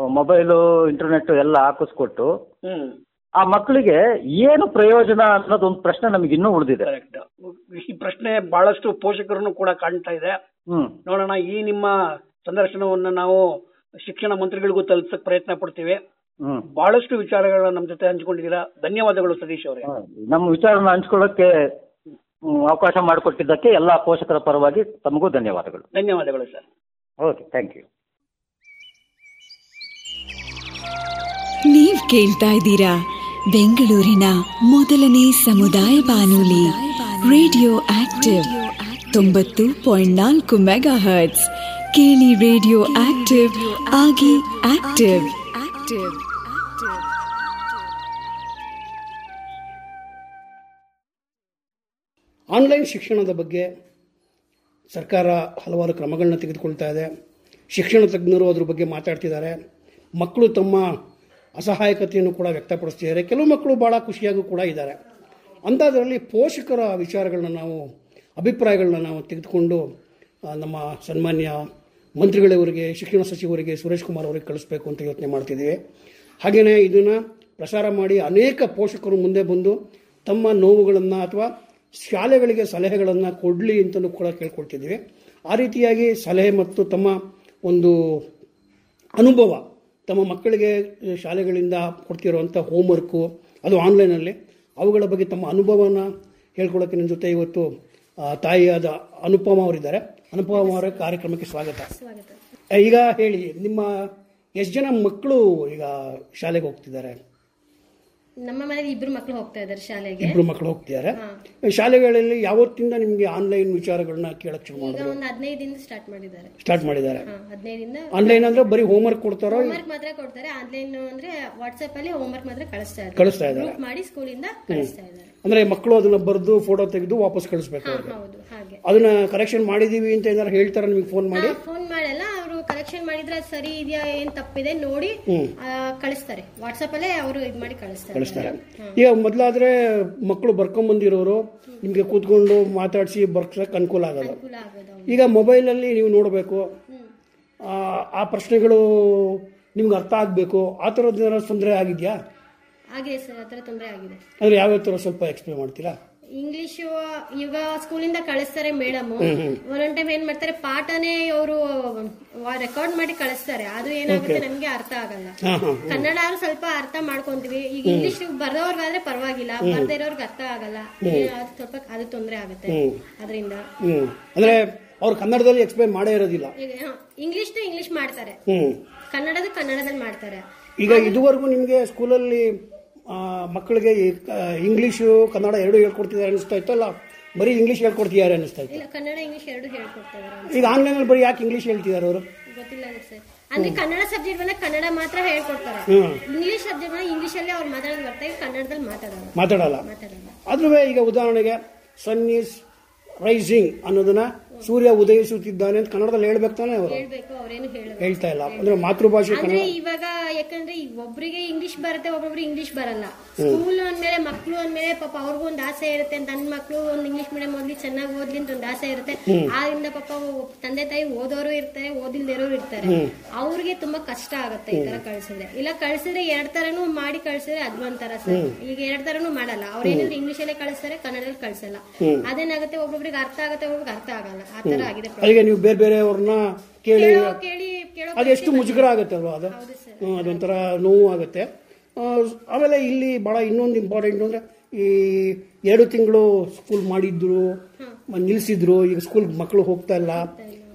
ಮೊಬೈಲು ಇಂಟರ್ನೆಟ್ ಎಲ್ಲ ಹಾಕಿಸ್ಕೊಟ್ಟು ಹ್ಮ್. ಆ ಮಕ್ಕಳಿಗೆ ಏನು ಪ್ರಯೋಜನ ಅನ್ನೋದು ಒಂದು ಪ್ರಶ್ನೆ ನಮಗೆ ಇನ್ನೂ ಉಳಿದಿದೆ. ಈ ಪ್ರಶ್ನೆ ಬಹಳಷ್ಟು ಪೋಷಕರನ್ನು ಕೂಡ ಕಾಣ್ತಾ ಇದೆ. ಹ್ಮ್. ನೋಡೋಣ ಈ ನಿಮ್ಮ ಸಂದರ್ಶನವನ್ನು ನಾವು ಶಿಕ್ಷಣ ಮಂತ್ರಿಗಳಿಗೂ ತಲುಪಿಸಕ್ ಪ್ರಯತ್ನ ಪಡ್ತೀವಿ. ಬಹಳಷ್ಟು ವಿಚಾರಗಳನ್ನ ನಮ್ಮ ಜೊತೆ ಹಂಚಿಕೊಂಡಿದ್ದೀರಾ? ಧನ್ಯವಾದಗಳು ಸತೀಶ್ ಅವರೇ. ನಮ್ಮ ವಿಚಾರನ ಹಂಚ್ಕೊಳ್ಳೋಕ್ಕೆ ಅವಕಾಶ ಮಾಡಿಕೊಟ್ಟಿದ್ದಕ್ಕೆ ಎಲ್ಲ ಪೋಷಕರ ಪರವಾಗಿ ತಮಗೂ ಧನ್ಯವಾದಗಳು. ಧನ್ಯವಾದಗಳು ಸರ್. Okay thank you. ನೀವ್ ಕೇಳ್ತಾ ಇದ್ದೀರಾ ಬೆಂಗಳೂರಿನ ಮೊದಲನೇ ಸಮುದಾಯ ಬಾನುಲಿ ರೇಡಿಯೋ ಆಕ್ಟಿವ್ ತೊಂಬತ್ತು ಪಾಯಿಂಟ್ ನಾಲ್ಕು ಮೆಗಾ ಹರ್ಟ್ಸ್. ಕೇಳಿ ರೇಡಿಯೋ ಆಕ್ಟಿವ್ ಆಗಿ ಆಕ್ಟಿವ್. ಆಕ್ಟಿವ್ ಆನ್ಲೈನ್ ಶಿಕ್ಷಣದ ಬಗ್ಗೆ ಸರ್ಕಾರ ಹಲವಾರು ಕ್ರಮಗಳನ್ನ ತೆಗೆದುಕೊಳ್ತಾ ಇದೆ. ಶಿಕ್ಷಣ ತಜ್ಞರು ಅದ್ರ ಬಗ್ಗೆ ಮಾತಾಡ್ತಿದ್ದಾರೆ. ಮಕ್ಕಳು ತಮ್ಮ ಅಸಹಾಯಕತೆಯನ್ನು ಕೂಡ ವ್ಯಕ್ತಪಡಿಸ್ತಿದ್ದಾರೆ. ಕೆಲವು ಮಕ್ಕಳು ಭಾಳ ಖುಷಿಯಾಗೂ ಕೂಡ ಇದ್ದಾರೆ. ಅಂಥದ್ರಲ್ಲಿ ಪೋಷಕರ ವಿಚಾರಗಳನ್ನ ನಾವು, ಅಭಿಪ್ರಾಯಗಳನ್ನ ನಾವು ತೆಗೆದುಕೊಂಡು ನಮ್ಮ ಸನ್ಮಾನ್ಯ ಮಂತ್ರಿಗಳವರಿಗೆ, ಶಿಕ್ಷಣ ಸಚಿವರಿಗೆ, ಸುರೇಶ್ ಕುಮಾರ್ ಅವರಿಗೆ ಕಳಿಸ್ಬೇಕು ಅಂತ ಯೋಚನೆ ಮಾಡ್ತಿದ್ದೀವಿ. ಹಾಗೆಯೇ ಇದನ್ನು ಪ್ರಸಾರ ಮಾಡಿ ಅನೇಕ ಪೋಷಕರು ಮುಂದೆ ಬಂದು ತಮ್ಮ ನೋವುಗಳನ್ನು ಅಥವಾ ಶಾಲೆಗಳಿಗೆ ಸಲಹೆಗಳನ್ನು ಕೊಡಲಿ ಅಂತಲೂ ಕೂಡ ಕೇಳ್ಕೊಳ್ತಿದ್ದೀವಿ. ಆ ರೀತಿಯಾಗಿ ಸಲಹೆ ಮತ್ತು ತಮ್ಮ ಒಂದು ಅನುಭವ ತಮ್ಮ ಮಕ್ಕಳಿಗೆ ಶಾಲೆಗಳಿಂದ ಕೊಡ್ತಿರುವಂಥ ಹೋಮ್ವರ್ಕು ಅದು ಆನ್ಲೈನಲ್ಲಿ ಅವುಗಳ ಬಗ್ಗೆ ತಮ್ಮ ಅನುಭವನ ಹೇಳ್ಕೊಳ್ಳೋಕೆ ನನ್ನ ಜೊತೆ ಇವತ್ತು ತಾಯಿಯಾದ ಅನುಪಮ ಅವರಿದ್ದಾರೆ. ಅನುಪಮ ಅವರ ಕಾರ್ಯಕ್ರಮಕ್ಕೆ ಸ್ವಾಗತ. ಈಗ ಹೇಳಿ ನಿಮ್ಮ ಎಷ್ಟು ಜನ ಮಕ್ಕಳು ಈಗ ಶಾಲೆಗೆ ಹೋಗ್ತಿದ್ದಾರೆ? ನಮ್ಮ ಮನೆಯಲ್ಲಿ ಇಬ್ಬರು ಮಕ್ಕಳು ಹೋಗ್ತಾ ಇದ್ದಾರೆ ಶಾಲೆಗೆ. ಇಬ್ರು ಮಕ್ಕಳು ಹೋಗ್ತಿದ್ದಾರೆ. ಶಾಲೆಗಳಲ್ಲಿ ಯಾವತ್ತಿಂದ ನಿಮಗೆ ಆನ್ಲೈನ್ ವಿಚಾರಗಳನ್ನ ಕೇಳಕ್ ಶುರು ಈಗ ಮಾಡಿದ್ರು? ಒಂದು ಹದಿನೈದಿಂದ ಸ್ಟಾರ್ಟ್ ಮಾಡಿದ್ದಾರೆ. ಸ್ಟಾರ್ಟ್ ಮಾಡಿದ್ದಾರೆ. ಹಾ ಹದಿನೈದಿಂದ ಆನ್ಲೈನ್ ಅಂದ್ರೆ ಬರೀ ಹೋಮ್ವರ್ಕ್ ಕೊಡ್ತಾರೋ ಹೋಮ್ವರ್ಕ್ ಮಾತ್ರ ಕೊಡ್ತಾರೆ. ಆನ್ಲೈನ್ ಅಂದ್ರೆ ವಾಟ್ಸ್ಆಪ್ ಅಲ್ಲಿ ಹೋಮ್ ವರ್ಕ್ ಮಾತ್ರ ಕಳಿಸ್ತಾ ಇದ್ದಾರೆ. ಕಳಿಸ್ತಾ ಇದ್ದಾರೆ. ಮಾಡಿ ಸ್ಕೂಲಿಂದ ಕಳಿಸ್ತಾ ಇದ್ದಾರೆ. ಅಂದ್ರೆ ಮಕ್ಕಳು ಅದನ್ನ ಬರೆದು ಫೋಟೋ ತೆಗೆದು ವಾಪಸ್ ಕಳಿಸ್ಬೇಕು ಅವ್ರಿಗೆ. ಹೌದು ಹಾಗೆ. ಅದನ್ನ ಕರೆಕ್ಷನ್ ಮಾಡಿದೀವಿ ಅಂತ ಏನಾರು ಹೇಳ್ತಾರೆ ನಿಮಗೆ ಫೋನ್ ಮಾಡಿ? ಫೋನ್ ಮಾಡಲ್ಲ ಅವರು ಕರೆಕ್ಷನ್ ಮಾಡಿದ್ರೆ ಅದು ಸರಿ ಇದೆಯಾ ಏನ್ ತಪ್ಪಿದೆ ನೋಡಿ ಆ, ಕಳಿಸ್ತಾರೆ. ವಾಟ್ಸಪ್ ಅಲ್ಲೇ ಅವರು ಇದು ಮಾಡಿ ಕಳಿಸ್ತಾರೆ. ಕಳಿಸ್ತಾರೆ. ಈಗ ಮೊದಲಾದ್ರೆ ಮಕ್ಕಳು ಬರ್ಕೊಂಡ್ ಬಂದಿರೋರು ನಿಮ್ಗೆ ಕೂತ್ಕೊಂಡು ಮಾತಾಡಿಸಿ ಬರ್ಕಕ್ಕೆ ಅನುಕೂಲ ಆಗೋದು ಈಗ ಮೊಬೈಲ್ ಅಲ್ಲಿ ಈಗ ಮೊಬೈಲಲ್ಲಿ ನೀವು ನೋಡಬೇಕು ಆ ಪ್ರಶ್ನೆಗಳು ನಿಮ್ಗೆ ಅರ್ಥ ಆಗಬೇಕು ಆ ಥರದ ತೊಂದರೆ ಆಗಿದೆಯಾ? ಆಗಿದೆ ಸರ್ ಆತರ ತೊಂದರೆ ಆಗಿದೆ. ಅಂದ್ರೆ ಯಾವ ಥರ ಸ್ವಲ್ಪ ಎಕ್ಸ್ಪ್ಲೇನ್ ಮಾಡ್ತೀರಾ? ಇಂಗ್ಲಿಷ್ ಇವಾಗ ಸ್ಕೂಲಿಂದ ಕಳಿಸ್ತಾರೆ ಮೇಡಮ್ ಒಂದೊಂದ್ ಟೈಮ್ ಏನ್ ಮಾಡ್ತಾರೆ ಪಾಠನೇ ಅವರು ರೆಕಾರ್ಡ್ ಮಾಡಿ ಕಳಿಸ್ತಾರೆ. ಅದು ಏನಾಗುತ್ತೆ ನಮ್ಗೆ ಅರ್ಥ ಆಗಲ್ಲ. ಕನ್ನಡ ಅವ್ರು ಸ್ವಲ್ಪ ಅರ್ಥ ಮಾಡ್ಕೊಂತೀವಿ. ಈಗ ಇಂಗ್ಲಿಷ್ ಬರೋರ್ಗಾದ್ರೆ ಪರವಾಗಿಲ್ಲ. ಬರ್ದೇ ಇರೋರ್ಗೆ ಅರ್ಥ ಆಗಲ್ಲ. ಅದು ಸ್ವಲ್ಪ ಅದು ತೊಂದರೆ ಆಗುತ್ತೆ ಅದರಿಂದ. ಅಂದ್ರೆ ಅವ್ರು ಕನ್ನಡದಲ್ಲಿ ಎಕ್ಸ್ಪ್ಲೇನ್ ಮಾಡೇ ಇರೋದಿಲ್ಲ. ಇಂಗ್ಲಿಷ್ ಇಂಗ್ಲಿಷ್ ಮಾಡ್ತಾರೆ. ಕನ್ನಡದ ಕನ್ನಡದಲ್ಲಿ ಮಾಡ್ತಾರೆ. ಈಗ ಇದುವರೆಗೂ ನಿಮ್ಗೆ ಸ್ಕೂಲಲ್ಲಿ ಮಕ್ಕಳಿಗೆ ಇಂಗ್ಲೀಷು ಕನ್ನಡ ಎರಡು ಹೇಳ್ಕೊಡ್ತಿದ್ದಾರೆ ಅನಿಸ್ತಾ ಇತ್ತು ಅಲ್ಲ ಬರೀ ಇಂಗ್ಲೀಷ್ ಹೇಳ್ಕೊಡ್ತಿದ್ದಾರೆ ಅನಿಸ್ತಾ ಇತ್ತು. ಕನ್ನಡ ಇಂಗ್ಲಿಷ್ ಎರಡು ಹೇಳ್ಕೊಡ್ತಾ ಇದಾರೆ ಈಗ ಆನ್ಲೈನಲ್ಲಿ ಬರೀ ಯಾಕೆ ಇಂಗ್ಲೀಷ್ ಹೇಳ್ತಿದ್ದಾರೆ ಅವರು? ಗೊತ್ತಿಲ್ಲ ಸರ್ ಅಂದ್ರೆ ಕನ್ನಡ ಸಬ್ಜೆಕ್ಟ್ ಮೇಲೆ ಕನ್ನಡ ಮಾತ್ರ ಹೇಳ್ಕೊಡ್ತಾರೆ. ಇಂಗ್ಲೀಷ್ ಸಬ್ಜೆಕ್ಟ್ ಬಂದಾಗ ಇಂಗ್ಲಿಷ್ ಅಲ್ಲಿ ಅವ್ರು ಮಾತಾಡೋದು ಬರ್ತಾ ಈಗ ಕನ್ನಡದಲ್ಲಿ ಮಾತಾಡಲ್ಲ. ಮಾತಾಡಲ್ಲ ಆದ್ರೂ ಈಗ ಉದಾಹರಣೆಗೆ ಸನ್ ಈಸ್ ರೈಸಿಂಗ್ ಅನ್ನೋದನ್ನ ಸೂರ್ಯ ಉದಯಿಸುತ್ತಿದ್ದಾನೆ ಅಂತ ಕನ್ನಡದಲ್ಲಿ ಹೇಳ್ಬೇಕು ತಾನೆ ಅವರು? ಹೇಳ್ತಾ ಇಲ್ಲ. ಅಂದ್ರೆ ಮಾತೃಭಾಷೆ ಅಂದ್ರೆ ಕನ್ನಡ ಇವಾಗ ಯಾಕಂದ್ರೆ ಒಬ್ಬರಿಗೆ ಒಬ್ರಿಗೆ ಇಂಗ್ಲಿಷ್ ಬರುತ್ತೆ ಒಬ್ಬೊಬ್ರಿಗೆ ಇಂಗ್ಲಿಷ್ ಬರಲ್ಲ. ಸ್ಕೂಲ್ ಅಂದ್ಮೇಲೆ ಮಕ್ಳು ಅಂದ್ಮೇಲೆ ಪಾಪ ಅವ್ರಿಗೂ ಒಂದು ಆಸೆ ಇರುತ್ತೆ. ನನ್ನ ಮಕ್ಳು ಒಂದು ಇಂಗ್ಲಿಷ್ ಮೀಡಿಯಂ ಓದ್ಲಿ ಚೆನ್ನಾಗಿ ಓದ್ಲಿ ಅಂತ ಒಂದು ಆಸೆ ಇರುತ್ತೆ. ಆದ್ರಿಂದ ಪಾಪ ತಂದೆ ತಾಯಿ ಓದೋರು ಇರ್ತಾರೆ ಓದಿಲ್ದಿರೋರು ಇರ್ತಾರೆ. ಅವ್ರಿಗೆ ತುಂಬಾ ಕಷ್ಟ ಆಗುತ್ತೆ ಈ ತರ ಕಳ್ಸಿದ್ರೆ. ಇಲ್ಲ ಕಳ್ಸಿದ್ರೆ ಎರಡ್ ತರನು ಮಾಡಿ ಕಳ್ಸಿದ್ರೆ ಅದು ಒಂಥರ ಸರ್. ಈಗ ಎರಡ್ ತರನು ಮಾಡಲ್ಲ. ಅವ್ರ ಏನಿದ್ರೆ ಇಂಗ್ಲಿಷ್ ಅಲ್ಲೇ ಕಳಿಸ್ತಾರೆ ಕನ್ನಡದಲ್ಲಿ ಕಳ್ಸಲ್ಲ. ಅದೇನಾಗುತ್ತೆ ಒಬ್ಬೊಬ್ರಿಗೆ ಅರ್ಥ ಆಗುತ್ತೆ ಒಬ್ಬೊಬ್ರಿಗೆ ಅರ್ಥ ಆಗಲ್ಲ. ಆ ಆಗಿದೆ. ಅಲ್ಲಿಗೆ ನೀವು ಬೇರೆ ಬೇರೆಯವ್ರನ್ನ ಕೇಳಿ ಕೇಳೋ ಕೇಳಿ ಅದು ಅದೆಷ್ಟು ಮುಜುಗರ ಆಗುತ್ತೆ ಅಲ್ವಾ ಅದು? ಅದೊಂಥರ ನೋವು ಆಗುತ್ತೆ. ಆಮೇಲೆ ಇಲ್ಲಿ ಭಾಳ ಇನ್ನೊಂದು ಇಂಪಾರ್ಟೆಂಟ್ ಅಂದರೆ ಈ ಎರಡು ತಿಂಗಳು ಸ್ಕೂಲ್ ಮಾಡಿದ್ರು ನಿಲ್ಲಿಸಿದ್ರು ನಿಲ್ಸಿದ್ರು ಈಗ ಸ್ಕೂಲ್ ಮಕ್ಕಳು ಹೋಗ್ತಾ ಇಲ್ಲ.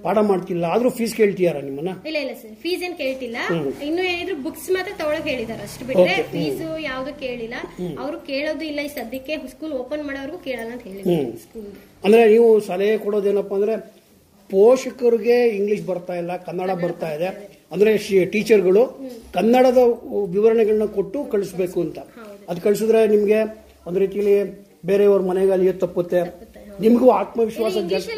ಪಾಠ ಮಾಡ್ತಿಲ್ಲ ಆದ್ರೂ ಫೀಸ್ ಕೇಳ್ತೀಯಾರ ನಿಮ್ಮನ್ನ? ಇಲ್ಲ ಇಲ್ಲ ಸರ್ ಫೀಸ್ ಏನ್ ಕೇಳ್ತಿಲ್ಲ. ಇನ್ನು ಏನಿದ್ರು ಬುಕ್ಸ್ ಮಾತ್ರ ತಗೊಳಕ್ ಹೇಳಿದಾರೆ ಅಷ್ಟು ಬಿಟ್ರೆ ಫೀಸ್ ಯಾವ್ದು ಕೇಳಿಲ್ಲ. ಅವರು ಕೇಳೋದು ಇಲ್ಲ ಈ ಸದ್ಯಕ್ಕೆ ಸ್ಕೂಲ್ ಓಪನ್ ಮಾಡೋವರೆಗೂ ಕೇಳಲ್ಲ ಅಂತ ಹೇಳಿ ಸ್ಕೂಲ್ ಅಂದ್ರೆ ನೀವು ಸಲಹೆ ಕೊಡೋದೇನಪ್ಪ ಅಂದ್ರೆ ಪೋಷಕರಿಗೆ ಇಂಗ್ಲಿಷ್ ಬರ್ತಾ ಇಲ್ಲ ಕನ್ನಡ ಬರ್ತಾ ಇದೆ. ಅಂದ್ರೆ ಟೀಚರ್ಗಳು ಕನ್ನಡದ ವಿವರಣೆಗಳನ್ನ ಕೊಟ್ಟು ಕಳಿಸ್ಬೇಕು ಅಂತ. ಅದು ಕಳಿಸಿದ್ರೆ ನಿಮ್ಗೆ ಒಂದ್ ರೀತಿಯಲ್ಲಿ ಬೇರೆಯವ್ರ ಮನೆಗೆ ಅಲ್ಲಿ ತಪ್ಪುತ್ತೆ? ನಿಮಗೂ ಆತ್ಮವಿಶ್ವಾಸ ಜಾಸ್ತಿ.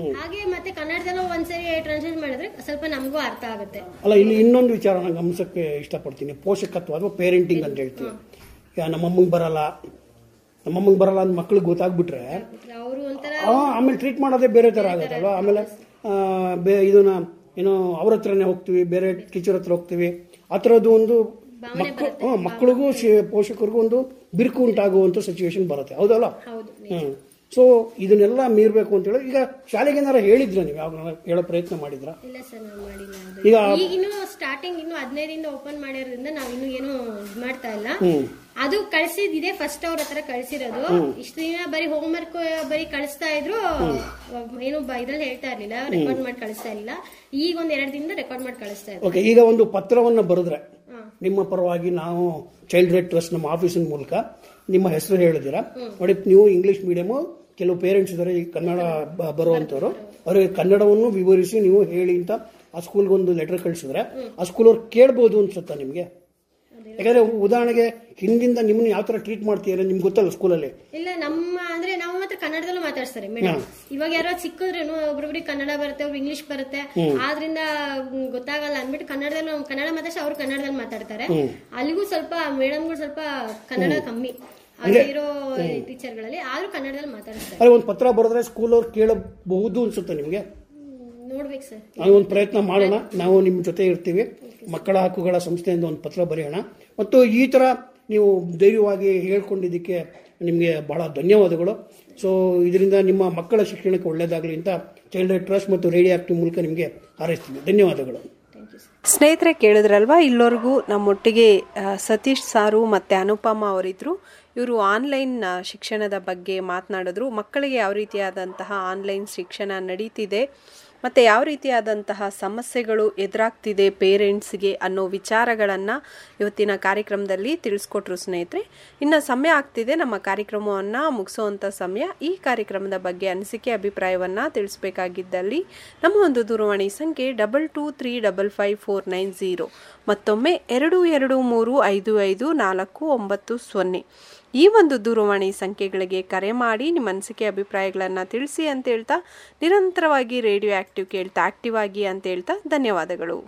ಹಾಗೆ ಮತ್ತೆ ಕನ್ನಡದಲ್ಲೂ ಒಂದ್ಸರಿ ಟ್ರಾನ್ಸ್ಲೇಟ್ ಮಾಡಿದ್ರೆ ಸ್ವಲ್ಪ ನಮಗೂ ಅರ್ಥ ಆಗುತ್ತೆ. ಅಲ್ಲ ಇಲ್ಲಿ ಇನ್ನೊಂದು ವಿಚಾರ ನಾನು ಗಮನಿಸಕ್ಕೆ ಇಷ್ಟಪಡ್ತೀನಿ. ಪೋಷಕತ್ವ ಅಥವಾ ಪೇರೆಂಟಿಂಗ್ ಅಂತ ಹೇಳ್ತೀವಿ. ಯಾ ನಮ್ಮಮ್ಮಂಗೆ ಬರಲ್ಲ. ನಮ್ಮಮ್ಮಂಗೆ ಬರಲ್ಲ ಅಂತ ಮಕ್ಳಿಗೆ ಗೊತ್ತಾಗ್ಬಿಟ್ರೆ ಆಮೇಲೆ ಟ್ರೀಟ್ ಮಾಡೋದೇ ಬೇರೆ ತರ ಆಗುತ್ತಲ್ವಾ ಆಮೇಲೆ ಬೇ- ಇದನ್ನ ಏನೋ ಅವ್ರ ಹತ್ರನೇ ಹೋಗ್ತೀವಿ ಬೇರೆ ಟೀಚರ್ ಹತ್ರ ಹೋಗ್ತೀವಿ. ಆ ಥರದ್ದು ಒಂದು ಮಕ್ಕಳು ಮಕ್ಕಳಿಗೂ ಪೋಷಕರಿಗೂ ಒಂದು ಬಿರುಕು ಉಂಟಾಗುವಂತ ಸಿಚುವೇಶನ್ ಬರುತ್ತೆ. ಹೌದಲ್ಲ? ಹೌದು ಹ್ಮ್. ಸೊ ಇದನ್ನೆಲ್ಲ ಮೀರ್ಬೇಕು ಅಂತ ಹೇಳಿ ಈಗ ಶಾಲೆಗೆ ಏನಾರ ಹೇಳಿದ್ರ ನೀವು? ಯಾವ ಹೇಳೋ ಪ್ರಯತ್ನ ಮಾಡಿದ್ರ? ಇಲ್ಲ ಸರ್ ನಾವು ಮಾಡಿಲ್ಲ. ಅದು. ಈಗ ಈಗ ಇನ್ನು ಸ್ಟಾರ್ಟಿಂಗ್ ಇನ್ನು ಹದಿನೈದಿಂದ ಓಪನ್ ಮಾಡಿರೋದ್ರಿಂದ ನಾವು ಇನ್ನು ಏನು ಇದ್ ಮಾಡ್ತಾ ಇಲ್ಲ. ಹ್ಮ್. ಅದು ಕಳಿಸಿದ್ದಿದೆ ಫಸ್ಟ್ ಅವ್ರ ಹತ್ರ ಕಳ್ಸಿರೋದು. ಇಷ್ಟು ದಿನ ಬರೀ ಹೋಮ್ ವರ್ಕ್ ಬರೀ ಕಳಿಸ್ತಾ ಇದ್ರು ಏನು ಬ- ಇದ್ರಲ್ಲಿ ಹೇಳ್ತಾ ಇರ್ಲಿಲ್ಲ ರೆಕಾರ್ಡ್ ಮಾಡಿ ಕಳಿಸ್ತಾ ಇಲ್ಲ. ಈಗ ಒಂದ್ ಎರಡ್ ದಿನದಿಂದ ರೆಕಾರ್ಡ್ ಮಾಡಿ ಕಳಿಸ್ತಾ ಇದ್ರು. ಓಕೆ ಈಗ ಒಂದು ಪತ್ರವನ್ನ ಬರೆದ್ರೆ ನಿಮ್ಮ ಪರವಾಗಿ ನಾವು ಚೈಲ್ಡ್ ರೈಟ್ ಟ್ರಸ್ಟ್ ನಮ್ಮ ಆಫೀಸಿನ ಮೂಲಕ ನಿಮ್ಮ ಹೆಸರು ಹೇಳಿದಿರ ನೋಡಿ ನೀವು ಇಂಗ್ಲಿಷ್ ಮೀಡಿಯಂ ಕೆಲವು ಪೇರೆಂಟ್ಸ್ ಇದ್ದಾರೆ ಈ ಕನ್ನಡ ಬ- ಬರುವಂತವ್ರು. ಅವರಿಗೆ ಕನ್ನಡವನ್ನು ವಿವರಿಸಿ ನೀವು ಹೇಳಿ ಅಂತ ಆ ಸ್ಕೂಲ್ಗೆ ಒಂದು ಲೆಟರ್ ಕಳಿಸಿದ್ರೆ ಆ ಸ್ಕೂಲ್ ಅವ್ರು ಕೇಳ್ಬೋದು ಅನ್ಸುತ್ತಾ ನಿಮ್ಗೆ? ಯಾಕಂದ್ರೆ ಉದಾಹರಣೆಗೆ ಹಿಂದಿಂದ ನಿಮ್ನ ಯಾವ ತರ ಟ್ರೀಟ್ ಮಾಡ್ತೀರಾ ನಿಮ್ಗೆ ಗೊತ್ತಲ್ಲ ಸ್ಕೂಲಲ್ಲಿ ಇಲ್ಲ ನಮ್ಮ ಅಂದ್ರೆ ನಾವು ಮಾತ್ರ ಕನ್ನಡದಲ್ಲೂ ಮಾತಾಡ್ತಾರೆ ಮೇಡಮ್ ಇವಾಗ ಯಾರೋ ಸಿಕ್ಕಿದ್ರೇನು ಒಬ್ರೊಬ್ರಿಗೆ ಕನ್ನಡ ಬರುತ್ತೆ ಒಬ್ರು ಇಂಗ್ಲಿಷ್ ಬರುತ್ತೆ. ಆದ್ರಿಂದ ಗೊತ್ತಾಗಲ್ಲ ಅಂದ್ಬಿಟ್ಟು ಕನ್ನಡದಲ್ಲಿ ಕನ್ನಡ ಮಾತಾಡ್ಸಿ ಅವ್ರು ಕನ್ನಡದಲ್ಲಿ ಮಾತಾಡ್ತಾರೆ. ಅಲ್ಲಿಗೂ ಸ್ವಲ್ಪ ಮೇಡಮ್ಗಳು ಸ್ವಲ್ಪ ಕನ್ನಡ ಕಮ್ಮಿ. ಇರೋ ಟೀಚರ್ಗಳಲ್ಲಿ ಆದ್ರೂ ಕನ್ನಡದಲ್ಲಿ ಮಾತಾಡ್ತಾರೆ. ಅದೇ ಒಂದು ಪತ್ರ ಬರೆದ್ರೆ ಸ್ಕೂಲ್ ಅವ್ರು ಕೇಳಬಹುದು ಅನ್ಸುತ್ತೆ ನಿಮಗೆ? ನೋಡ್ಬೇಕು ಸರ್. ನಾವು ಒಂದು ಪ್ರಯತ್ನ ಮಾಡೋಣ. ನಾವು ನಿಮ್ಮ ಜೊತೆ ಇರ್ತೀವಿ. ಮಕ್ಕಳ ಹಕ್ಕುಗಳ ಸಂಸ್ಥೆಯಿಂದ ಒಂದು ಪತ್ರ ಬರೆಯೋಣ. ಮತ್ತು ಈ ಥರ ನೀವು ಧೈರ್ಯವಾಗಿ ಹೇಳ್ಕೊಂಡಿದ್ದಕ್ಕೆ ನಿಮಗೆ ಬಹಳ ಧನ್ಯವಾದಗಳು. ಸೊ ಇದರಿಂದ ನಿಮ್ಮ ಮಕ್ಕಳ ಶಿಕ್ಷಣಕ್ಕೆ ಒಳ್ಳೆಯದಾಗಲಿ ಅಂತ ಚೈಲ್ಡ್ ಟ್ರಸ್ಟ್ ಮತ್ತು ರೇಡಿಯೋ ಆಕ್ಟಿವ್ ಮೂಲಕ ನಿಮಗೆ ಹಾರೈಸ್ತೀನಿ ಧನ್ಯವಾದಗಳು. ಸ್ನೇಹಿತರೆ ಕೇಳಿದ್ರಲ್ವಾ, ಇಲ್ಲೋರ್ಗೂ ನಮ್ಮೊಟ್ಟಿಗೆ ಸತೀಶ್ ಸಾರು ಮತ್ತು ಅನುಪಮ ಅವರಿದ್ರು. ಇವರು ಆನ್ಲೈನ್ ಶಿಕ್ಷಣದ ಬಗ್ಗೆ ಮಾತನಾಡಿದ್ರು. ಮಕ್ಕಳಿಗೆ ಯಾವ ರೀತಿಯಾದಂತಹ ಆನ್ಲೈನ್ ಶಿಕ್ಷಣ ನಡೀತಿದೆ ಮತ್ತು ಯಾವ ರೀತಿಯಾದಂತಹ ಸಮಸ್ಯೆಗಳು ಎದುರಾಗ್ತಿದೆ ಪೇರೆಂಟ್ಸ್ಗೆ ಅನ್ನೋ ವಿಚಾರಗಳನ್ನು ಇವತ್ತಿನ ಕಾರ್ಯಕ್ರಮದಲ್ಲಿ ತಿಳಿಸ್ಕೊಟ್ರು ಸ್ನೇಹಿತರೆ. ಇನ್ನು ಸಮಯ ಆಗ್ತಿದೆ, ನಮ್ಮ ಕಾರ್ಯಕ್ರಮವನ್ನು ಮುಗಿಸುವಂಥ ಸಮಯ. ಈ ಕಾರ್ಯಕ್ರಮದ ಬಗ್ಗೆ ಅನಿಸಿಕೆ, ಅಭಿಪ್ರಾಯವನ್ನು ತಿಳಿಸಬೇಕಾಗಿದ್ದಲ್ಲಿ ನಮ್ಮ ಒಂದು ದೂರವಾಣಿ ಸಂಖ್ಯೆ double two three double five four nine zero ಮತ್ತೊಮ್ಮೆ ಎರಡು ಎರಡು ಮೂರು ಐದು ಐದು ನಾಲ್ಕು ಒಂಬತ್ತು ಸೊನ್ನೆ. ಈ ಒಂದು ದೂರವಾಣಿ ಸಂಖ್ಯೆಗಳಿಗೆ ಕರೆ ಮಾಡಿ ನಿಮ್ಮ ಅನಿಸಿಕೆ ಅಭಿಪ್ರಾಯಗಳನ್ನು ತಿಳಿಸಿ ಅಂತ ಹೇಳ್ತಾ ನಿರಂತರವಾಗಿ ರೇಡಿಯೋ ಆಕ್ಟಿವ್ ಕೇಳ್ತಾ ಆಕ್ಟಿವ್ ಆಗಿ ಅಂತ ಹೇಳ್ತಾ ಧನ್ಯವಾದಗಳು.